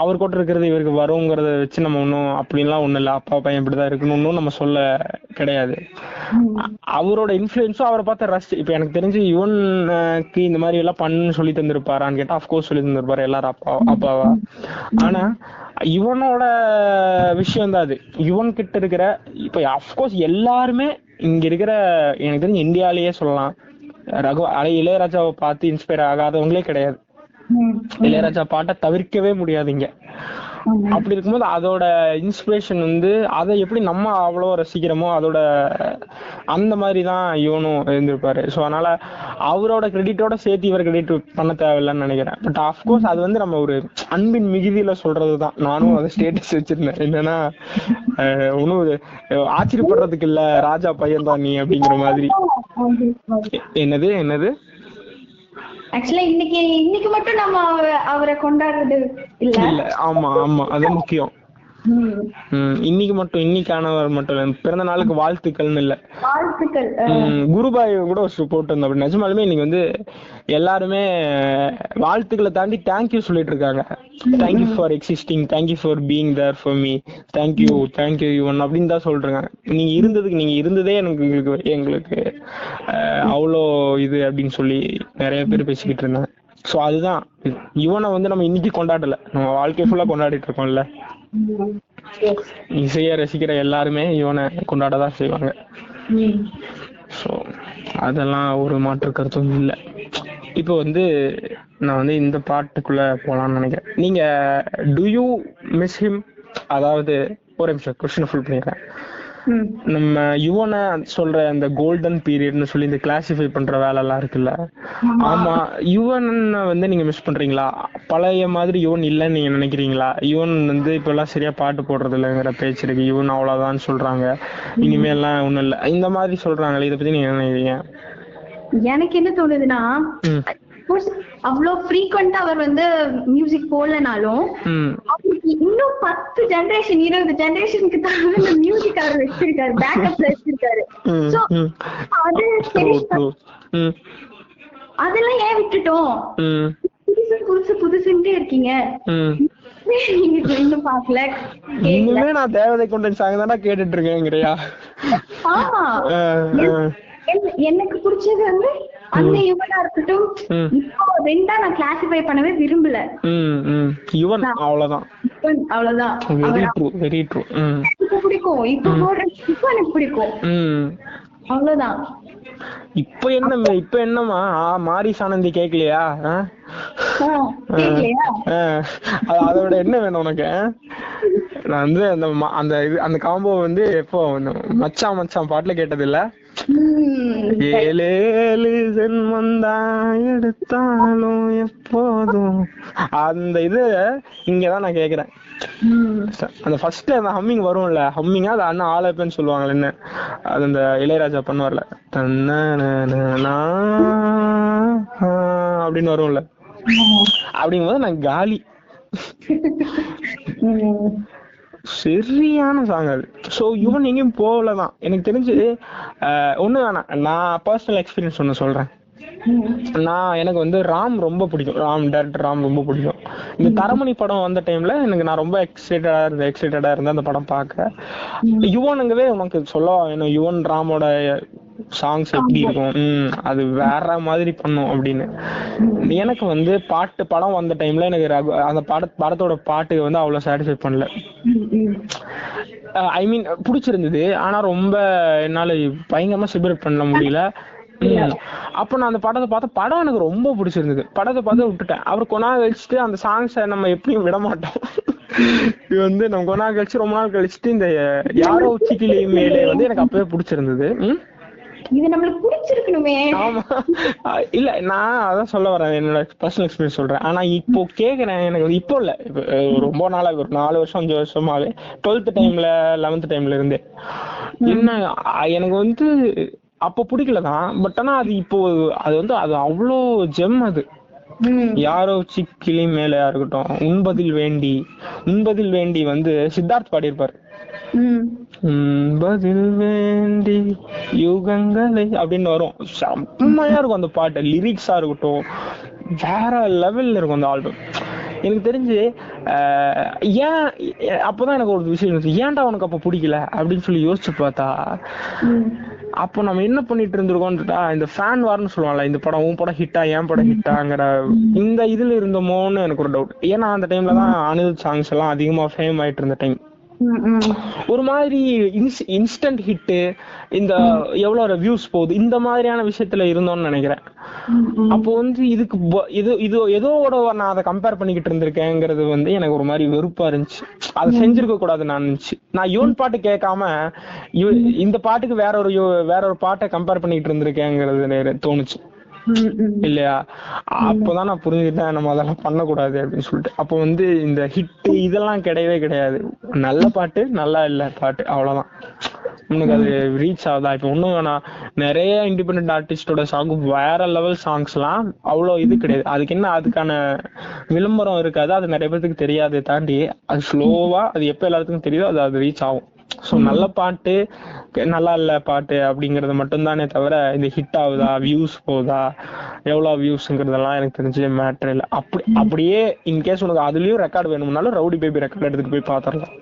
Speaker 1: அவர் கூட இருக்கிறது இவருக்கு வருங்கிறத வச்சு நம்ம ஒன்றும் அப்படின்லாம் ஒண்ணும் இல்லை. அப்பா பையன் இப்படிதான் இருக்கணும்னு நம்ம சொல்ல கிடையாது. அவரோட இன்ஃபுளுன்ஸும் அவரை பார்த்து ரசி இப்ப எனக்கு தெரிஞ்சு இவனுக்கு இந்த மாதிரி எல்லாம் பண்ணு சொல்லி தந்திருப்பாரான்னு கேட்டா அஃப்கோர்ஸ் சொல்லி தந்திருப்பாரு எல்லாரும் அப்பா அப்பாவா. ஆனா இவனோட விஷயம் தான் அது. இவன் கிட்ட இருக்கிற இப்ப அஃப்கோர்ஸ் எல்லாருமே இங்க இருக்கிற எனக்கு தெரிஞ்சு இந்தியாலேயே சொல்லலாம். ரகு இளையராஜாவை பார்த்து இன்ஸ்பயர் ஆகாதவங்களே கிடையாது. இளையராஜா பாட்டை தவிர்க்கவே முடியாது இங்க அப்படி இருக்கும்போது அதோட இன்ஸ்பிரேஷன் வந்து அதை எப்படி நம்ம அவ்வளோ ரசிக்கிறோமோ அதோட அந்த மாதிரி தான் இவனும் இருந்திருப்பாரு. ஸோ அதனால அவரோட கிரெடிட்டோட சேர்த்து இவர் கிரெடிட் பண்ண தேவையில்லைன்னு நினைக்கிறேன். பட் ஆஃப்கோர்ஸ் அது வந்து நம்ம ஒரு அன்பின் மிகுதியில சொல்றது தான் நானும் அதை ஸ்டேட்டஸ் வச்சிருந்தேன். என்னன்னா அஹ், ஆச்சரியப்படுறதுக்கு இல்ல ராஜா பையன் தான் நீ அப்படிங்கிற மாதிரி. என்னது என்னது?
Speaker 2: ஆக்சுவலா இன்னைக்கு இன்னைக்கு மட்டும் நம்ம அவரை கொண்டாடுறது இல்ல
Speaker 1: ஆமா ஆமா. அது முக்கியம். இன்னைக்கு மட்டும் இன்னைக்கானவர் மட்டும் இல்ல. பிறந்த நாளுக்கு வாழ்த்துக்கள்னு இல்ல.
Speaker 2: வாழ்த்துக்கள்
Speaker 1: குருபாய் கூட ஒரு போட்டு இருந்தோம் அப்படி நிஜமாலுமே இன்னைக்கு வந்து எல்லாருமே வாழ்த்துக்களை தாண்டி தேங்க்யூ சொல்லிட்டு இருக்காங்க. Thank you for existing thank you for being there for me thank you thank you Yuvan அப்படின்னு தான் சொல்றாங்க நீங்க இருந்ததுக்கு நீங்க இருந்ததே எனக்கு எங்களுக்கு எங்களுக்கு அவ்வளோ இது அப்படின்னு சொல்லி நிறைய பேர் பேசிக்கிட்டு இருந்தாங்க. ஸோ அதுதான். இவனை வந்து நம்ம இன்னைக்கு கொண்டாடல. நம்ம வாழ்க்கை ஃபுல்லா கொண்டாடிட்டு இருக்கோம்ல. இசையை ரசிக்கிற எல்லாருமே இவனை கொண்டாட தான் செய்வாங்க. ஸோ அதெல்லாம் ஒரு மாற்று கருத்தும் இல்லை. இப்போ வந்து நான் வந்து இந்த பாட்டுக்குள்ள போலாம்னு நினைக்கிறேன். நீங்க டு யூ மிஸ் ஹிம் அதாவது ஒரு நிமிஷம் கொஸ்டின் ஃபுல் பண்ணிடுறேன். நம்ம யுவனை சொல்ற அந்த கோல்டன் பீரியட்னு சொல்லி இந்த கிளாசிஃபை பண்ற வேலை எல்லாம் இருக்குல்ல? ஆமா. யுவன் வந்து நீங்க மிஸ் பண்றீங்களா? பழைய மாதிரி யுவன் இல்லைன்னு நீங்க நினைக்கிறீங்களா? யுவன் வந்து இப்ப எல்லாம் சரியா பாட்டு போடுறது இல்லைங்கிற பேச்சு இருக்கு. யுவன் அவ்வளவுதான் சொல்றாங்க. இனிமேல்லாம் ஒண்ணும் இல்ல. இந்த மாதிரி சொல்றாங்களே இதை பத்தி நீங்க என்ன நினைக்கிறீங்க?
Speaker 2: எனக்கு என்ன தோணுதுன்னா
Speaker 1: ம்.
Speaker 2: course அவ்வளோ ஃப்ரீக்வெண்டா அவர் வந்து மியூசிக் போடலனாலும் இன்னும் பத்து ஜெனரேஷன் இருபது ஜெனரேஷனுக்கு தான் இந்த மியூசிக் அவர் வச்சிருக்காரு பேக்கப்ல வச்சிருக்காரு.
Speaker 1: ம்.
Speaker 2: அது அதெல்லாம் ஏன் விட்டுட்டோம்? புதுசு புதுசு புதுசுன்ட்டே இருக்கீங்க. இன்னும்
Speaker 1: நான் தேவதை கொண்டன் சாங் தானே கேட்டுட்டு இருக்கேங்கிறியா
Speaker 2: ஆமா எனக்கு பிடிச்சது வந்து அந்த யுவனா இருக்கட்டும். இப்போ ரெண்டா நான் கிளாசிஃபை பண்ணவே விரும்பல.
Speaker 1: யுவன் அவ்வளவுதான்.
Speaker 2: இப்போ அவ்வளவுதான்.
Speaker 1: வெரி
Speaker 2: அவர்
Speaker 1: ட்ரூ வெரி ட்ரூ ம்.
Speaker 2: இப்போ பிடிக்கும். இப்போ போடுற எனக்கு பிடிக்கும். அவ்வளவுதான்.
Speaker 1: இப்போ என்ன இப்போ என்னமா ஆ, மாரிஸ் ஆனந்தி கேக்கலையா? ஆ?
Speaker 2: ஆ, கேக்கலையா?
Speaker 1: ஆ, அது அதை விட என்ன வேணும் உனக்கு? நான் வந்து அந்த அந்த இது அந்த காம்போ வந்து எப்போ மச்சான் மச்சான் பாட்டுல கேட்டது இல்ல
Speaker 2: ம்.
Speaker 1: ஏழு ஏழு ஜென்மந்தான் எடுத்தாலும் எப்போதும் அந்த இது இங்கதான் நான் கேக்குறேன். அந்த ஃபர்ஸ்ட் அந்த ஹம்மிங் வரும்ல ஹம்மிங்கா அது அண்ணா ஆலப்பேன்னு சொல்லுவாங்கல்ல என்ன? அது அந்த இளையராஜா பண்ணுவார்ல. ஆ, அப்படின்னு வரும்ல. அப்படிங்கும்போது நான் காலி. சரியான சாங் அது. ஸோ இவன் எங்கேயும் போகலதான். எனக்கு தெரிஞ்சு ஒண்ணு வேணாம். நான் பர்சனல் எக்ஸ்பீரியன்ஸ் ஒன்று சொல்றேன்.
Speaker 2: ம்.
Speaker 1: நான் எனக்கு வந்து ராம் ரொம்ப பிடிக்கும். ராம் டேரக்டர் ராம் ரொம்ப பிடிக்கும். இந்த தரமணி படம் வந்த டைம்ல எனக்கு நான் ரொம்ப எக்ஸைட்டடா இருந்தேன் எக்ஸைட்டடா இருந்தேன் அந்த படம் பார்க்க யுவனுங்கவே உனக்கு சொல்ல வேணும்? யுவன் ராமோட சாங்ஸ் எப்படி இருக்கும்? ம் அது வேற மாதிரி பண்ணும் அப்படின்னு. எனக்கு வந்து பாட்டு படம் வந்த டைம்ல எனக்கு ரகு- அந்த பட படத்தோட பாட்டு வந்து அவ்வளவு சாட்டிஸ்ஃபை பண்ணல. ஐ மீன் பிடிச்சிருந்தது. ஆனா ரொம்ப என்னால பயங்கரமா செலிப்ரேட் பண்ண முடியல. அப்ப நான் அந்த படத்தை பார்த்தா படம் எனக்கு ரொம்ப பிடிச்சிருந்தது. படத்தை பார்த்து விட்டுட்டேன். அவர் கொண்டா கழிச்சுட்டு அந்த சாங்ஸை நம்ம எப்படியும் விட மாட்டோம். இது வந்து நம்ம கொண்டா கழிச்சு ரொம்ப நாள் கழிச்சுட்டு இந்த யாரோ உச்சிக்கிளி மேலே வந்து எனக்கு அப்பவே பிடிச்சிருந்தது. ம்.
Speaker 2: இது நம்மளுக்கு பிடிச்சிருக்கணுமே.
Speaker 1: இல்ல நான் அதான் சொல்ல வரேன். என்னோட பர்சனல் எக்ஸ்பீரியன்ஸ் சொல்றேன். ஆனா இப்போ கேக்குறேன் எனக்கு வந்து இப்போ இல்ல ரொம்ப நாளா ஒரு நாலு வருஷம் அஞ்சு வருஷமாவே. டுவெல்த் டைம்ல லெவன்த் டைம்ல இருந்தே. என்ன எனக்கு வந்து அப்போ பிடிக்கல தான். பட் ஆனா அது இப்போ அது வந்து அது அவ்வளோ ஜெம் அது. யாரோ சிக்கிளி மேலையா இருக்கட்டும் உண்பதில் வேண்டி உண்பதில் வேண்டி வந்து சித்தார்த் பாடியிருப்பாரு.
Speaker 2: ம்.
Speaker 1: வேண்டி யுகங்களை அப்படின்னு வரும். செம்மையா இருக்கும் அந்த பாட்டு. லிரிக்ஸா இருக்கட்டும் வேற லெவல்ல இருக்கும் அந்த ஆல்பம் எனக்கு தெரிஞ்சு ஏன் அப்பதான் எனக்கு ஒரு விஷயம் இருந்துச்சு. ஏன்டா உனக்கு அப்ப பிடிக்கல? அப்படின்னு சொல்லி யோசிச்சு பார்த்தா அப்போ நம்ம என்ன பண்ணிட்டு இருந்திருக்கோம்ன்றா இந்த ஃபேன் வார்னு சொல்லுவாங்கல்ல இந்த படம் உன் படம் ஹிட்டா என் படம் ஹிட்டாங்கிற இந்த இதுல இருந்தோமோன்னு எனக்கு ஒரு டவுட் ஏன்னா அந்த டைம்ல தான் அனில் சாங்ஸ் எல்லாம் அதிகமா ஃபேம் ஆயிட்டு இருந்த டைம் ஒரு மாதிரி இன்ஸ்டன்ட் ஹிட்டு இந்த எவ்வளவு ரிவ்யூஸ் போகுது இந்த மாதிரியான விஷயத்துல இருந்தோம்னு நினைக்கிறேன். அப்போ வந்து இதுக்கு இது இது ஏதோட நான் அதை கம்பேர் பண்ணிக்கிட்டு இருந்திருக்கேங்கிறது வந்து எனக்கு ஒரு மாதிரி வெறுப்பா இருந்துச்சு. அதை செஞ்சிருக்க கூடாது நான் இருந்துச்சு நான் யுவன் பாட்டு கேட்காம இந்த பாட்டுக்கு வேற ஒரு வேற ஒரு பாட்டை கம்பேர் பண்ணிக்கிட்டு இருந்திருக்கேங்கிறது தோணுச்சு. இல்லையா? அப்பதான் நான் புரிஞ்சுக்கிட்டேன் நம்ம அதெல்லாம் பண்ணக்கூடாது அப்படின்னு சொல்லிட்டு. அப்போ வந்து இந்த ஹிட் இதெல்லாம் கிடையவே கிடையாது. நல்ல பாட்டு நல்லா இல்ல பாட்டு அவ்வளவுதான். உனக்கு அது ரீச் ஆகுதா? இப்போ ஒண்ணும் நான் நிறைய இண்டிபெண்ட் ஆர்டிஸ்டோட சாங் வேற லெவல் சாங்ஸ் எல்லாம் அவ்வளோ இது கிடையாது. அதுக்கு என்ன அதுக்கான விளம்பரம் இருக்காது. அது நிறைய பேருக்கு தெரியாதே தாண்டி அது ஸ்லோவா அது எப்ப எல்லாத்துக்கும் தெரியுதோ அது அது ரீச் ஆகும். ஸோ நல்ல பாட்டு நல்லா இல்ல பாட்டு அப்படிங்கறது மட்டும்தானே தவிர இந்த ஹிட் ஆகுதா வியூஸ் போகுதா எவ்வளவு வியூஸ்ங்கிறதெல்லாம் எனக்கு தெரிஞ்ச மேட்டர் இல்லை. அப்படி அப்படியே இன்கேஸ் உனக்கு அதுலயும் ரெக்கார்டு வேணும்னாலும் ரவுடி பேபி ரெக்கார்ட் எடுத்துட்டு போய் பாத்திரலாம்.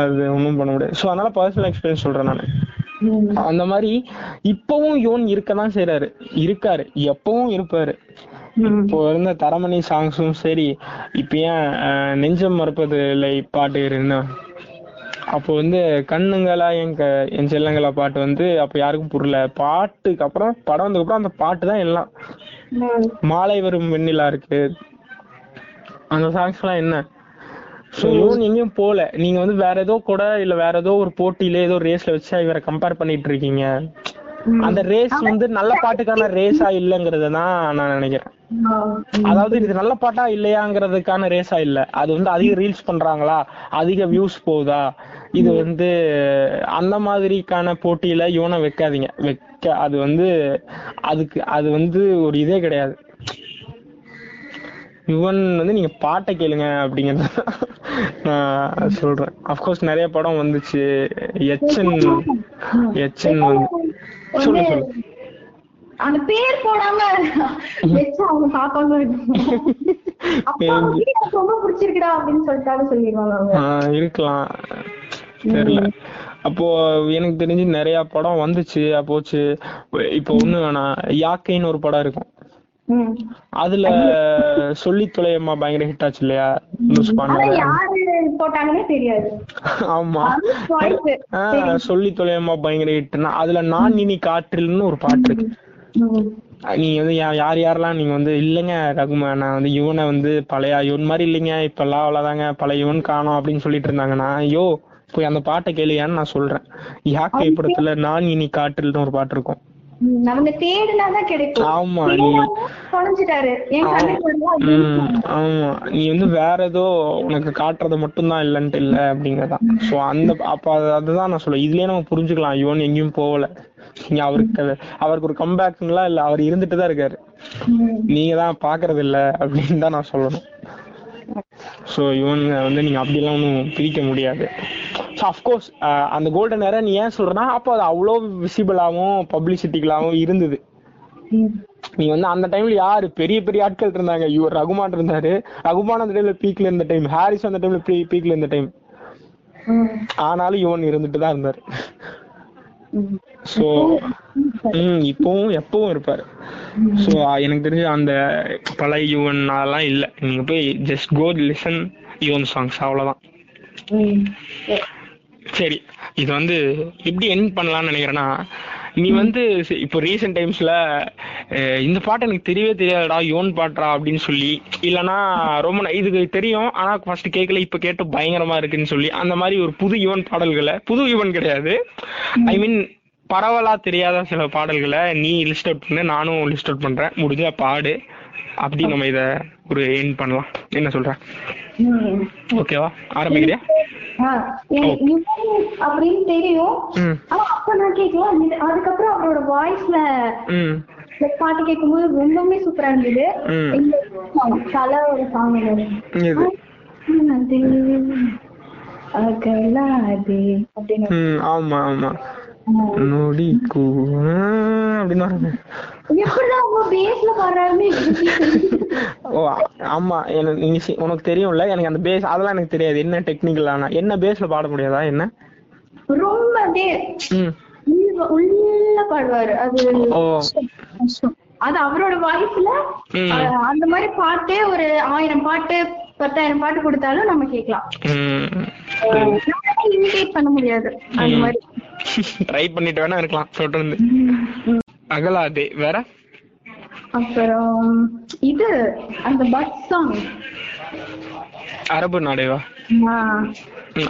Speaker 1: அது ஒன்றும் பண்ண முடியாது. ஸோ அதனால பர்சனல் எக்ஸ்பீரியன்ஸ் சொல்றேன் நான். அந்த மாதிரி இப்பவும் யோன் இருக்கதான் செய்றாரு. இருக்காரு. எப்பவும் இருப்பாரு. இப்போ இருந்த தரமணி சாங்ஸும் சரி இப்ப ஏன் நெஞ்சம் மறுப்பது இல்லை பாட்டு என்ன அப்போ வந்து கண்ணுங்களா என் க என் செல்லங்களா பாட்டு வந்து அப்போ யாருக்கும் புரியல. பாட்டுக்கு அப்புறம் படம் வந்ததுக்கு அப்புறம் அந்த பாட்டு தான் எல்லாம். மாலை வரும் வெண்ணிலா இருக்கு. அந்த சாங்ஸ் எல்லாம் என்ன? ஸோ இவன் எங்கேயும் போல நீங்க வந்து வேற ஏதோ கூட இல்ல வேற ஏதோ ஒரு போட்டியில ஏதோ ரேஸ்ல வச்சு இவரை கம்பேர் பண்ணிட்டு இருக்கீங்க. அந்த ரேஸ் வந்து நல்ல பாட்டுக்கான ரேஸா இல்லைங்கிறத தான் நான் நினைக்கிறேன். அதாவது இது நல்ல பாட்டா இல்லையாங்கிறதுக்கான ரேஸா இல்ல. அது வந்து அதிக ரீல்ஸ் பண்றாங்களா? அதிக வியூஸ் போகுதா? இது வந்து அந்த மாதிரிக்கான போட்டியில இவனை வைக்காதீங்க. வைக்க அது வந்து அதுக்கு அது வந்து ஒரு இதே கிடையாது. யுவன் வந்து நீங்க பாட்டை கேளுங்க அப்படிங்கறத நான் சொல்றேன். அப்கோர்ஸ் நிறைய படம் வந்துச்சு. எச்சன் எச்சன் வந்து சொல்லு சொல்லு.
Speaker 2: அந்த பேர் போடாம அவங்க எனக்கு ரொம்ப பிடிச்சிருக்குடா அப்படின்னு சொல்லிட்டாலும் சொல்லிடுவாங்க.
Speaker 1: இருக்கலாம். தெரியல. அப்போ எனக்கு தெரிஞ்சு நிறைய படம் வந்துச்சு. அப்போச்சு இப்போ ஒண்ணு வேணாம் யாக்கைன்னு ஒரு படம் இருக்கும். அதுல சொல்லி தொலையம்மா பயங்கர ஹிட் ஆச்சு இல்லையா? ஆமா. சொல்லி தொலையம்மா பயங்கர ஹிட்னா அதுல நான் இனி காற்றில்னு ஒரு பாட்டு இருக்கு. நீங்க வந்து யார் யாரெல்லாம் நீங்க வந்து இல்லைங்க ரகுமா நான் வந்து இவனை வந்து பழைய இவன் மாதிரி இல்லைங்க இப்பெல்லாம் அவ்வளவுதாங்க பழைய இவன் காணோம் அப்படின்னு சொல்லிட்டு இருந்தாங்கன்னா ஐயோ போய் அந்த பாட்டை கேளுயான்னு நான் சொல்றேன். யாக்கை படத்துல நான் இனி காற்றில்னு ஒரு பாட்டு இருக்கும்.
Speaker 2: அவங்க தேடினாதான் கிடைக்கும்.
Speaker 1: ஆமா நீ ஆமா. வந்து வேற ஏதோ உனக்கு காட்டுறது மட்டும்தான் இல்லன்ட்டு இல்ல அப்படிங்கறதான் சோ அந்த அப்ப அது- அதுதான் நான் சொல்லுவேன் இதுலயே நம்ம புரிஞ்சுக்கலாம். யுவன் எங்கேயும் போகல. நீங்க அவருக்கு அவருக்கு ஒரு கம்பேக்லாம் இல்ல அவர் இருந்துட்டு தான் இருக்காரு. நீங்க தான் பாக்குறது இல்ல அப்படின்னு தான் நான் சொல்லணும். ஸோ இவங்க வந்து நீங்க அப்படிலாம் ஒன்றும் பிரிக்க முடியாது. ஸோ அஃப்கோர்ஸ் அந்த கோல்டன் ஏரா நீ ஏன் சொல்றனா அப்போ அது அவ்வளோ விசிபிளாகவும் பப்ளிசிட்டிகளாகவும் இருந்தது. நீ வந்து அந்த டைம்ல யாரு? பெரிய பெரிய ஆட்கள் இருந்தாங்க. இவர் ரகுமான் இருந்தாரு. ரகுமான் அந்த டைம்ல பீக்ல இருந்த டைம் ஹாரிஸ் அந்த டைம்ல பீக்ல இருந்த டைம் ஆனாலும் இவன் இருந்துட்டு தான் இருந்தாரு. ஸோ ம் இப்பவும் எப்பவும் இருப்பாரு. ஸோ எனக்கு தெரிஞ்சு அந்த பழைய யுவன் அதெல்லாம் இல்லை. நீங்க போய் just go listen Yuvan songs அவ்வளவுதான். சரி இது வந்து எப்படி என் பண்ணலாம்னு நினைக்கிறேன்னா நீ வந்து இப்போ ரீசெண்ட் டைம்ஸ்ல இந்த பாட்டு எனக்கு தெரியவே தெரியாதுடா யோன் பாட்டுறா அப்படின்னு சொல்லி இல்லனா ரொம்ப இதுக்கு தெரியும் ஆனா ஃபர்ஸ்ட் கேட்கல இப்ப கேட்டு பயங்கரமா இருக்குன்னு சொல்லி அந்த மாதிரி ஒரு புது யுவன் பாடல்களை புது யுவன் கிடையாது. ஐ மீன் பரவலா தெரியாத சில பாடல்களை நீ லிஸ்ட் அவுட் பண்ணு நானும் லிஸ்ட் அவுட் பண்றேன். முடிஞ்சா பாடு. அப்படி நம்ம இத ஒரு எண்ட் பண்ணலாம். என்ன சொல்ற? ஓகேவா ஆரம்பிக்கிறியா?
Speaker 2: அப்படின்னு தெரியும். ஆனா அப்ப நான் கேட்கலாம் இது- அதுக்கப்புறம் அவரோட வாய்ஸ்ல பாட்டு கேட்கும்போது ரொம்பவுமே சூப்பரா இருந்தது. தல ஒரு சாங் அகலாதே. அப்படின்னு
Speaker 1: ஆமா ஆமா. நொடி கூ அப்படின்னு [LAUGHS] ஆமா எனக்கு உனக்கு தெரியும்ல எனக்கு அந்த பேஸ் அதெல்லாம் எனக்கு தெரியாது. என்ன டெக்னிக்கல் ஆனா என்ன பேஸ்ல பாட முடியாதா என்ன?
Speaker 2: ரொம்ப உள்ள- பாடுவாரு. அது. அது அவரோட வாய்ஸ்ல. அந்த மாதிரி பாட்டு ஒரு ஆயிரம் பாட்டு பத்தாயிரம் பாட்டு கொடுத்தாலும் நம்ம கேட்கலாம்.
Speaker 1: ம்.
Speaker 2: இமிடேட் பண்ண முடியாது. அந்த மாதிரி.
Speaker 1: ட்ரை பண்ணிட்டு வேணா இருக்கலாம் தொடர்ந்து அகலாதே வேற?
Speaker 2: அப்புறம் இது அந்த பஸ் சாங்
Speaker 1: அரபு நாடேவா?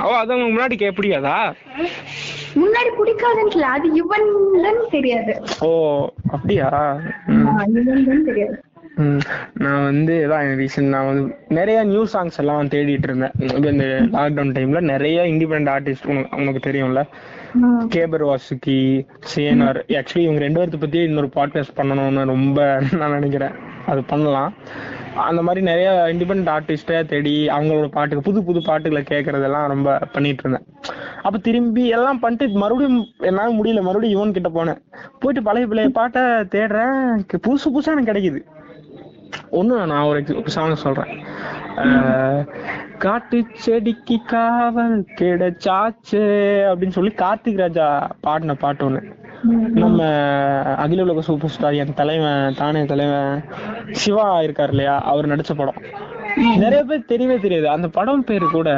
Speaker 1: ஓ அது முன்னாடி கே பிடிக்காதா?
Speaker 2: முன்னாடி பிடிக்காதுன்னு அது யுவன் தெரியாது.
Speaker 1: ஓ அப்படியா?
Speaker 2: யுவன் தெரியாது.
Speaker 1: நான் வந்து இதான் ரீசன் நான் வந்து நிறைய நியூ சாங்ஸ் எல்லாம் தேடிட்டு இருந்தேன். இந்த லாக்டவுன் டைம்ல நிறைய இண்டிபெண்ட் ஆர்டிஸ்ட் உனக்கு தெரியும்ல. கேபர் வாசுகி சிஎன்ஆர். ஆக்சுவலி இவங்க ரெண்டு பேர்த்த பத்தி இன்னொரு பாட்காஸ்ட் பண்ணணும்னு ரொம்ப நான் நினைக்கிறேன். அது பண்ணலாம். அந்த மாதிரி நிறைய இண்டிபெண்ட் ஆர்டிஸ்டே தேடி அவங்களோட பாட்டுக்கு புது புது பாட்டுகளை கேட்கறதெல்லாம் ரொம்ப பண்ணிட்டு இருந்தேன். அப்ப திரும்பி எல்லாம் பண்ணிட்டு மறுபடியும் என்னால முடியல. மறுபடியும் இவன் கிட்ட போனேன். போயிட்டு பழைய பழைய பாட்டை தேடுறேன். புதுசு புதுசா எனக்கு கிடைக்குது. ஒண்ணு நான் ஒரு சாங் சொல்றேன். காட்டு செடிக்கு காவல் கிடைச்சாச்சு அப்படின்னு சொல்லி கார்த்திக் ராஜா பாடின பாட்டு ஒண்ணு. நம்ம அகில உலக சூப்பர் ஸ்டார் என் தலைவன் தானே தலைவன் சிவா இருக்காரு இல்லையா அவர் நடிச்ச படம். நிறைய பேர் தெரியவே தெரியாது. அந்த படம் பேரு கூட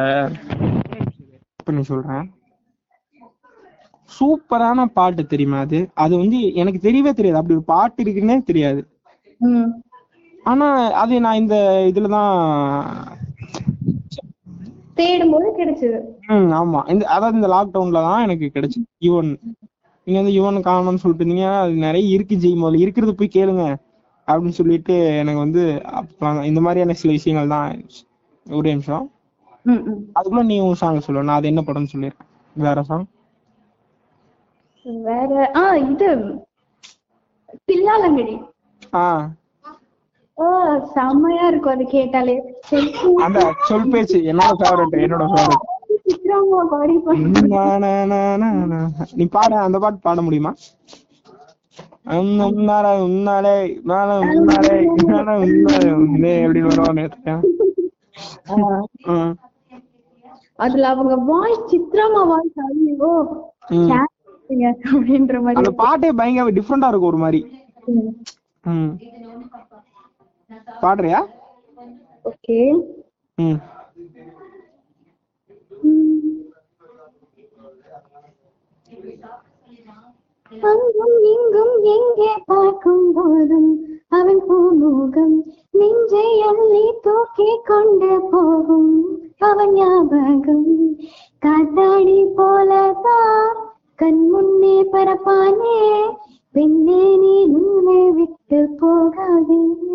Speaker 1: பண்ணி சொல்றேன். சூப்பரான பாட்டு தெரியுமா அது? அது வந்து எனக்கு தெரியவே தெரியாது. அப்படி ஒரு பாட்டு இருக்குன்னே தெரியாது. ஆனா அது நான் இந்த இதுலதான்
Speaker 2: தேடும்போது கிடைச்சது.
Speaker 1: ம் ஆமா. இந்த அதாவது இந்த லாக்டவுன்ல தான் எனக்கு கிடைச்சு யுவன். நீங்க வந்து யுவன் காணணும்னு சொல்லிட்டு இருந்தீங்க. அது நிறைய இருக்கு ஜெய் முதல்ல. இருக்கிறது போய் கேளுங்க. அப்படின்னு சொல்லிட்டு எனக்கு வந்து இந்த மாதிரியான சில விஷயங்கள் தான் ஒரே நிமிஷம். அதுக்குள்ள நீ உன் சாங் சொல்லு. நான் அது என்ன படம்னு சொல்லிடுறேன் வேற சாங்
Speaker 2: வேற ஆ இது பில்லாலங்கடி.
Speaker 1: ஆ.
Speaker 2: செம்மையா இருக்கும் அது கேட்டாலே.
Speaker 1: அந்த சொல் பேச்சு என்னோட ஃபேவரட் என்னோட ஃபேவரட் நீ பாட அந்த பாட்டு பாட. முடியுமா உன்னாலே உன்னாலே உன்னாலே உன்னாலே உன்னாலே உன்னாலே உன்னே எப்படி வருவானே ம்
Speaker 2: அதுல அவங்க வாய்ஸ் சித்ராமா வாய்ஸ் ஐயோ அப்படின்ற மாதிரி
Speaker 1: அந்த பாட்டே பயங்கர டிஃப்ரெண்டா இருக்கும் ஒரு மாதிரி
Speaker 2: ஓகே.
Speaker 1: ம்.
Speaker 2: அங்கும் இங்கும் எங்கே பார்க்கும் போதும் அவன் பூமுகம் நெஞ்சை அள்ளி தூக்கி கொண்டு போகும் அவன் ஞாபகம். காத்தாடி போலதான் கண் முன்னே பரப்பானே. பெண்ணே நீ நூலை விட்டு போகாதே.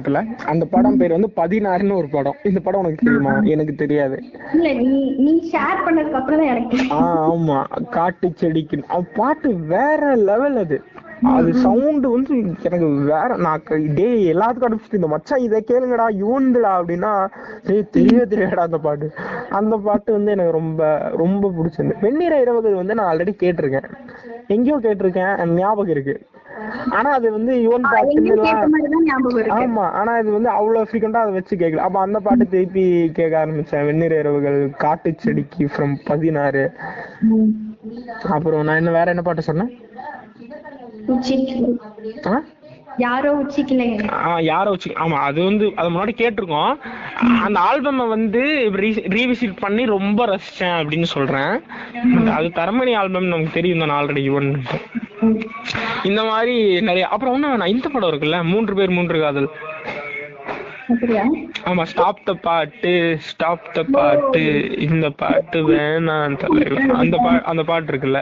Speaker 1: பாட்டுல. அந்த படம் பேர் வந்து பதினாறுன்னு ஒரு படம். இந்த படம் உனக்கு தெரியுமா? எனக்கு தெரியாது.
Speaker 2: இல்ல நீ நீ ஷேர் பண்ணதுக்கு அப்புறம் தான் எனக்கு
Speaker 1: ஆ ஆமா. காட்டு செடிக்கு. பாட்டு வேற லெவல் அது. அது சவுண்ட் வந்து எனக்கு வேற நான் டே எல்லாத்துக்கும் அனுப்பிச்சு இந்த மச்சான் இதை கேளுங்கடா யூந்துடா அப்படின்னா தெரியவே தெரியாடா அந்த பாட்டு. அந்த பாட்டு வந்து எனக்கு ரொம்ப ரொம்ப பிடிச்சிருந்து வெண்ணிற இரவுகள் வந்து நான் ஆல்ரெடி கேட்டிருக்கேன். எங்கேயோ கேட்டிருக்கேன். ஞாபகம் இருக்கு. ஆனா அது வந்து யுவன்
Speaker 2: இருக்கு.
Speaker 1: ஆமா ஆனா இது வந்து அவ்வளவு ஃப்ரீக்வெண்டா அதை வச்சு கேட்கல அப்ப அந்த பாட்டு திருப்பி கேட்க ஆரம்பிச்சேன். வெந்நீர் இரவுகள் காட்டு செடிக்கு ஃப்ரம் பதினாறு. அப்புறம் நான் என்ன வேற என்ன பாட்டு சொன்னேன்?
Speaker 2: யாரோ உச்சிக்கலைங்க
Speaker 1: ஆ, யாரோ வச்சு ஆமா அது வந்து அது முன்னாடி கேட்டிருக்கோம். அந்த ஆல்பமை வந்து ரீவிசிட் பண்ணி ரொம்ப ரசிச்சேன் அப்படின்னு சொல்றேன். அது தரமணி ஆல்பம் நமக்கு தெரியும் தான் ஆல்ரெடி யுவன் இந்த மாதிரி நிறைய அப்புறம் ஒண்ணு இந்த படம் இருக்குல்ல மூன்று பேர் மூன்று காதல். ஆமா ஸ்டாப் த பாட்டு ஸ்டாப் த பாட்டு இந்த பாட்டு வேணாம் தலைவன் அந்த பா அந்த பாட்டு இருக்குல்ல.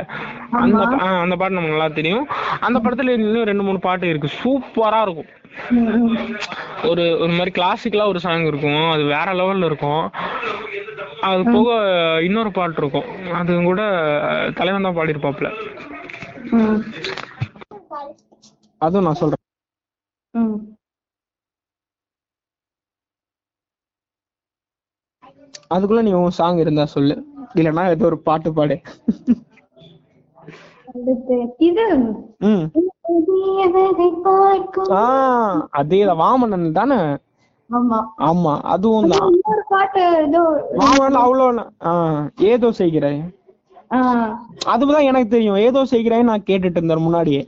Speaker 1: அந்த அந்த பாட்டு நமக்கு நல்லா தெரியும். அந்த படத்துல இன்னும் ரெண்டு மூணு பாட்டு இருக்கு. சூப்பரா இருக்கும். ஒரு ஒரு மாதிரி கிளாசிக்கலா ஒரு சாங் இருக்கும். அது வேற லெவல்ல இருக்கும். அது போக இன்னொரு பாட்டு இருக்கும். அது கூட தலைவன் தான் பாடியிருப்பாப்ல. அதுவும் நான் சொல்றேன். அதுக்குள்ள நீ உன் சாங் இருந்தா சொல்லு. இல்லைன்னா ஏதோ ஒரு பாட்டு பாடு.
Speaker 2: இது.
Speaker 1: ம்.
Speaker 2: தேவதை பார்க்கும்
Speaker 1: ஆ அதே வாமனன் தானே?
Speaker 2: ஆமா.
Speaker 1: அதுவும் தான்.
Speaker 2: ஏதோ
Speaker 1: வாமனன் செய்கிறாய். அதுதான் எனக்கு தெரியும். ஏதோ செய்கிறாய் நான் கேட்டுட்டு இருந்தேன் முன்னாடியே.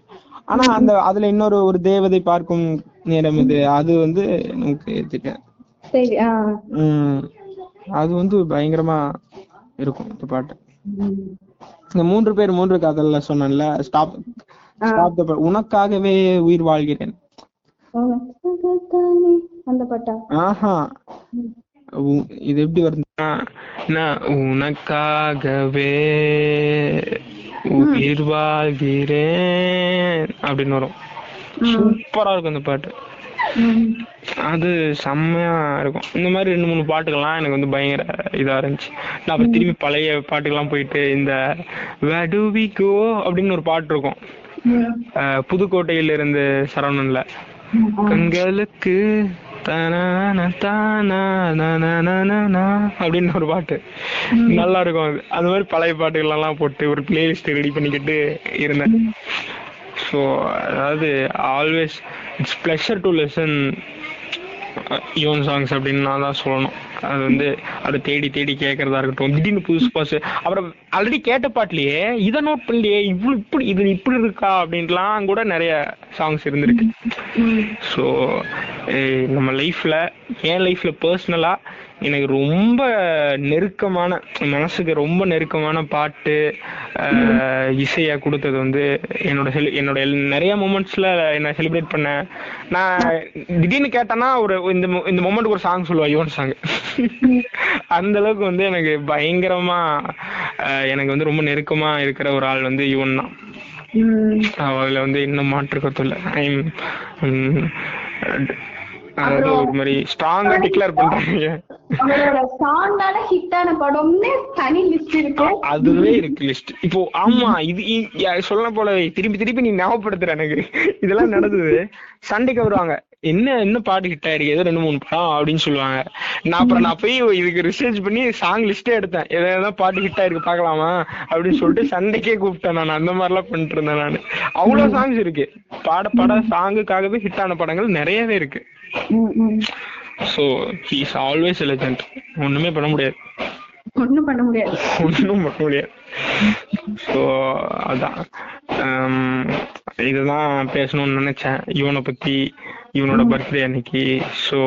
Speaker 1: ஆனா அந்த அதுல இன்னொரு ஒரு தேவதை பார்க்கும் நேரம் இது. அது வந்து எனக்கு தெரியாது அது வந்து பயங்கரமா இருக்கும் இந்த பாட்டு. இந்த மூன்று பேர் மூன்று காதல்ல சொன்னேன்ல ஸ்டாப் ஸ்டாப் உனக்காகவே உயிர் வாழ்கிறேன்.
Speaker 2: உனக்காகத்தானே? அந்த பாட்டா?
Speaker 1: ஆஹா. இது எப்படி வருதுன்னா நான் உனக்காகவே உயிர் வாழ்கிறேன் அப்படின்னு வரும். சூப்பரா இருக்கும் இந்த பாட்டு. அது செம்மையா இருக்கும். இந்த மாதிரி ரெண்டு மூணு பாட்டுகள்லாம் எனக்கு வந்து பயங்கர இதா இருந்துச்சு. நான் அப்புறம் திரும்பி பழைய பாட்டுக்கெல்லாம் போயிட்டு இந்த we go? அப்படின்னு ஒரு பாட்டு இருக்கும். புதுக்கோட்டையில இருந்து சரவணன்ல. கண்களுக்கு அப்படின்னு ஒரு பாட்டு. நல்லா இருக்கும் அது. அந்த மாதிரி பழைய பாட்டுகள் எல்லாம் போட்டு ஒரு பிளேலிஸ்ட் ரெடி பண்ணிக்கிட்டு இருந்தேன். ஸோ அதாவது always it's pleasure to listen Yuvan songs அப்படின்னு நான் தான் சொல்லணும். அது வந்து அதை தேடி தேடி கேட்கறதா இருக்கட்டும். திடீர்னு புதுசு புதுசு. அப்புறம் ஆல்ரெடி கேட்ட பாட்டுலயே இதை நோட் பண்ணலையே இவ்வளவு இப்படி இது இப்படி இருக்கா அப்படின்ட்டுலாம் கூட நிறைய சாங்ஸ் இருந்திருக்கு. ஸோ நம்ம லைஃப்ல என் லைஃப்ல பர்சனலா எனக்கு ரொம்ப நெருக்கமான மனசுக்கு ரொம்ப நெருக்கமான பாட்டு இசையா கொடுத்தது வந்து என்னோட செலி என்னோட நிறைய மூமெண்ட்ஸ்ல என்ன செலிப்ரேட் பண்ண. நான் திடீர்னு கேட்டேன்னா ஒரு இந்த இந்த மூமெண்ட்டுக்கு ஒரு சாங் சொல்லுவா யுவன் சாங் அந்த அளவுக்கு வந்து எனக்கு பயங்கரமா எனக்கு வந்து ரொம்ப நெருக்கமா இருக்கிற ஒரு ஆள் வந்து யுவன் தான். அதுல வந்து இன்னும் மாற்றுக்கத்து இல்லை. ஐம் அதாவது ஒரு மாதிரி ஸ்ட்ராங்கா டிக்ளேர் பண்றாங்க.
Speaker 2: அவரோட சாங்னால ஹிட் ஆன படம்னு தனி லிஸ்ட் இருக்கு.
Speaker 1: அதுவே இருக்கு லிஸ்ட் இப்போ ஆமா இது சொல்ல போல திருப்பி திருப்பி நீ ஞாபகப்படுத்துற எனக்கு. இதெல்லாம் நடந்தது. சண்டைக்கு வருவாங்க. என்ன என்ன பாட்டு ஹிட் ஆயிருக்கு? ஏதோ ரெண்டு மூணு படம் அப்படின்னு சொல்லுவாங்க. நான் அப்புறம் நான் போய் இதுக்கு ரிசர்ச் பண்ணி சாங் லிஸ்டே எடுத்தேன். ஏதாவது பாட்டு ஹிட் ஆயிருக்கு பார்க்கலாமா? அப்படின்னு சொல்லிட்டு சண்டைக்கே கூப்பிட்டேன் நான். அந்த மாதிரிலாம் பண்ணிட்டு இருந்தேன் நான். அவ்வளவு சாங்ஸ் இருக்கு. பாட பாட சாங்குக்காகவே ஹிட் ஆன படங்கள் நிறையவே இருக்கு.
Speaker 2: Um um
Speaker 1: so he's always legend ஒண்ணுமே பண்ண முடியாது.
Speaker 2: ஒண்ணும் பண்ண முடியாது.
Speaker 1: ஒன்றும் பண்ண முடியாது. ஸோ அதான். ஹம், இதுதான் பேசணும்னு நினைச்சேன். இவனை பத்தி இவனோட பர்த்டே அன்னைக்கு. ஸோ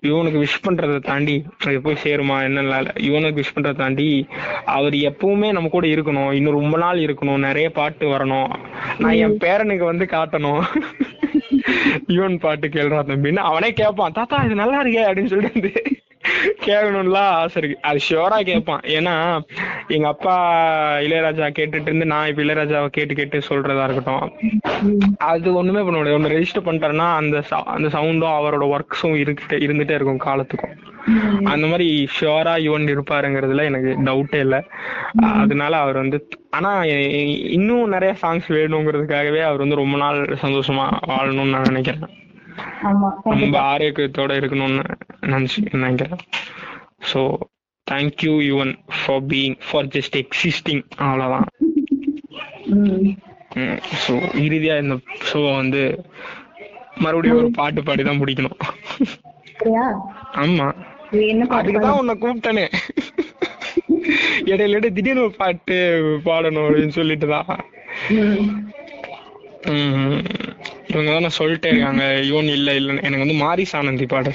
Speaker 1: இவனுக்கு விஷ் பண்றதை தாண்டி போய் சேருமா என்னன்னு. இவனுக்கு விஷ் பண்றதை தாண்டி அவர் எப்பவுமே நம்ம கூட இருக்கணும். இன்னும் ரொம்ப நாள் இருக்கணும். நிறைய பாட்டு வரணும். நான் என் பேரனுக்கு வந்து காட்டணும். [LAUGHS] யுவன் பாட்டு கேள்றா தம்பின்னு அவனே கேட்பான் தாத்தா இது நல்லா இருக்கே அப்படின்னு சொல்லிட்டு கேட்கணும்லாம் ஆசை இருக்கு. அது ஷியோரா கேட்பான் ஏன்னா எங்க அப்பா இளையராஜா கேட்டுட்டு இருந்து நான் இப்ப இளையராஜாவை கேட்டு கேட்டு சொல்றதா இருக்கட்டும். அது ஒண்ணுமே பண்ண முடியாது. ஒண்ணு ரெஜிஸ்டர் பண்ணிட்டாருன்னா அந்த அந்த சவுண்டும் அவரோட ஒர்க்ஸும் இருக்கிட்டே இருந்துட்டே இருக்கும் காலத்துக்கும். அந்த மாதிரி ஷியோரா யுவன் இருப்பாருங்கிறதுல எனக்கு டவுட்டே இல்லை. அதனால அவர் வந்து ஆனா இன்னும் நிறைய சாங்ஸ் வேணுங்கிறதுக்காகவே அவர் வந்து ரொம்ப நாள் சந்தோஷமா வாழணும்னு நான் நினைக்கிறேன். ரொம்ப ஆரோக்கியத்தோட இருக்கணும்னு நினைச்சு நினைக்கிறேன் so thank you Yuvan for being for just existing அவ்வளோதான் ஸோ இறுதியா இந்த ஷோவை வந்து மறுபடியும் ஒரு பாட்டு பாடி தான் முடிக்கணும்.
Speaker 2: சரியா
Speaker 1: ஆமா.
Speaker 2: இது என்ன பாட்டு
Speaker 1: அதுக்கு தான் உன்னை கூப்பிட்டனே. இடையில திடீர்னு ஒரு பாட்டு பாடணும் அப்படின்னு சொல்லிட்டு தான். இவங்க தான் நான் சொல்லிட்டே இருக்காங்க. யுவன் இல்ல இல்லன்னு. எனக்கு வந்து மாரிஸ் ஆனந்தி பாடு.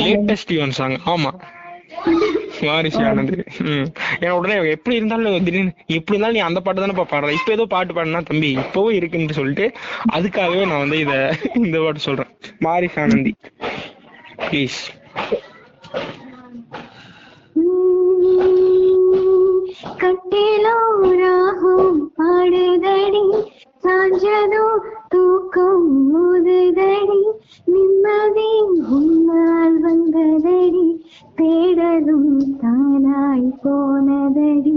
Speaker 1: லேட்டஸ்ட் யுவன் சாங் ஆமா. வாரிசு ஆனந்த் ஏன்னா உடனே எப்படி இருந்தாலும் திடீர்னு எப்படி இருந்தாலும் நீ அந்த பாட்டு தானே பாடுற. இப்ப ஏதோ பாட்டு பாடினா தம்பி இப்பவும் இருக்குன்னு சொல்லிட்டு அதுக்காகவே நான் வந்து இத இந்த பாட்டு சொல்றேன். மாரிஸ் ஆனந்தி ப்ளீஸ்
Speaker 2: கட்டிலோ ராகம் பாடுதடி. சாஞ்சதோ தூக்கம் முதுதடி நிம்மதி உன்னால் வந்ததடி தேடலும் தானாய் போனதடி.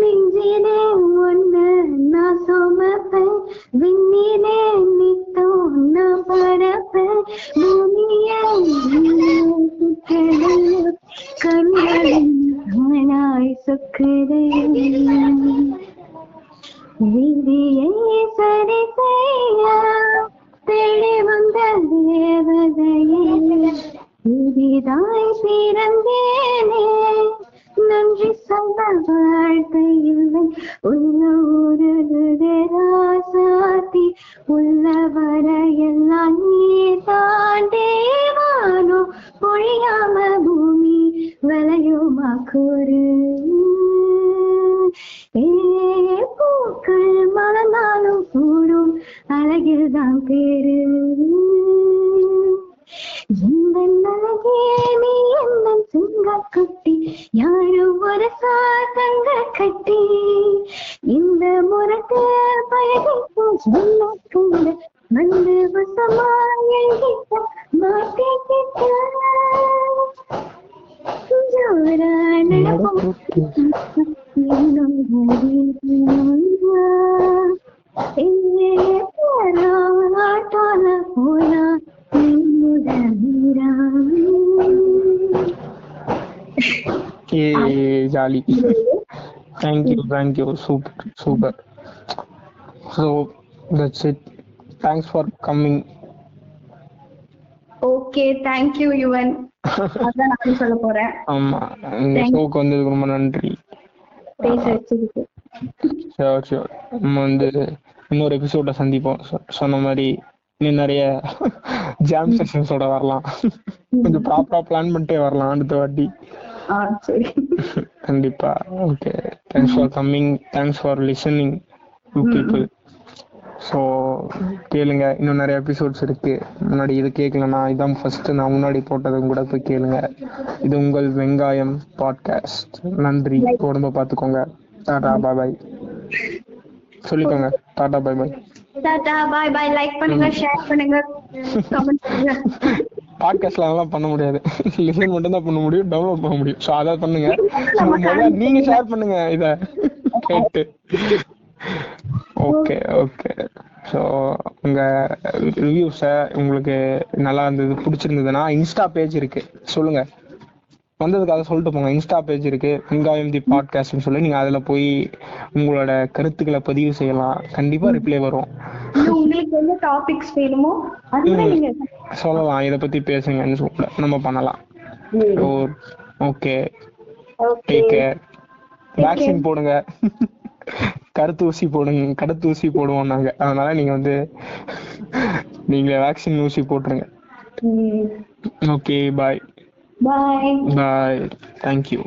Speaker 2: நெஞ்சிலே ஒன்று நான் சுமப்பேன் விண்ணிலே நித்தோ நான் பரப்பேன் பூமியை கண்களும் தானாய் சொக்குதையோ விதியை சரி செய்ய. தேடி தேவதையே புதிதாய்
Speaker 1: thank you super super so that's it thanks for coming
Speaker 2: okay thank you Yuvan அதான் நான் சொல்ல போறேன்.
Speaker 1: ஆமா. இந்த ஷோக்கு வந்ததுக்கு ரொம்ப நன்றி. நம்ம வந்து இன்னொரு எபிசோட சந்திப்போம். சொன்ன மாதிரி இன்னும் நிறைய [LAUGHS] ஜாம் செஷன்ஸோட வரலாம். கொஞ்சம் ப்ராப்பரா பிளான் பண்ணிட்டே வரலாம் அடுத்த வாட்டி. [LAUGHS] கண்டிப்பா. Okay thanks for coming thanks for listening to people so கேளுங்க. இன்னும் நிறைய எபிசோட்ஸ் இருக்கு. முன்னாடி இது கேட்கலன்னா இதான் ஃபர்ஸ்ட் நான் முன்னாடி போட்டதும் கூட போய் கேளுங்க. இது உங்கள் வெங்காயம் பாட்காஸ்ட் நன்றி. உடம்ப பார்த்துக்கோங்க. டாடா பாய் பாய் சொல்லிக்கோங்க. Tata bye bye
Speaker 2: tata bye bye like பண்ணுங்க ஷேர் பண்ணுங்க. கமெண்ட் பண்ணுங்க. [LAUGHS]
Speaker 1: பாட்காஸ்ட்ல அதெல்லாம் பண்ண முடியாது. லிசன் மட்டும் தான் பண்ண முடியும் டவுன்லோட் பண்ண முடியும். ஸோ அதை பண்ணுங்க. நீங்க ஷேர் பண்ணுங்க இத. கேட்டு. ஓகே ஓகே ஸோ உங்க ரிவ்யூஸை உங்களுக்கு நல்லா இருந்தது பிடிச்சிருந்ததுன்னா இன்ஸ்டா பேஜ் இருக்கு. சொல்லுங்க. வந்ததுக்காக சொல்லிட்டு போங்க. இன்ஸ்டா பேஜ் இருக்கு. வெங்காயம் தி பாட்காஸ்ட்னு சொல்லி நீங்க அதுல போய் உங்களோட கருத்துக்களை பதிவு செய்யலாம். கண்டிப்பா ரிப்ளை வரும்.
Speaker 2: உங்களுக்கு என்ன டாபிக்ஸ் வேணுமோ
Speaker 1: சொல்லலாம். இதை பத்தி பேசுங்கன்னு சொல்ல நம்ம பண்ணலாம். Okay
Speaker 2: okay
Speaker 1: take care vaccine போடுங்க. கருத்து ஊசி போடுங்க. கருத்து ஊசி போடுவோம் நாங்க. அதனால நீங்க வந்து நீங்க வேக்சின் ஊசி போட்டுருங்க. ஓகே பாய்
Speaker 2: பாய்
Speaker 1: பாய் தேங்க்யூ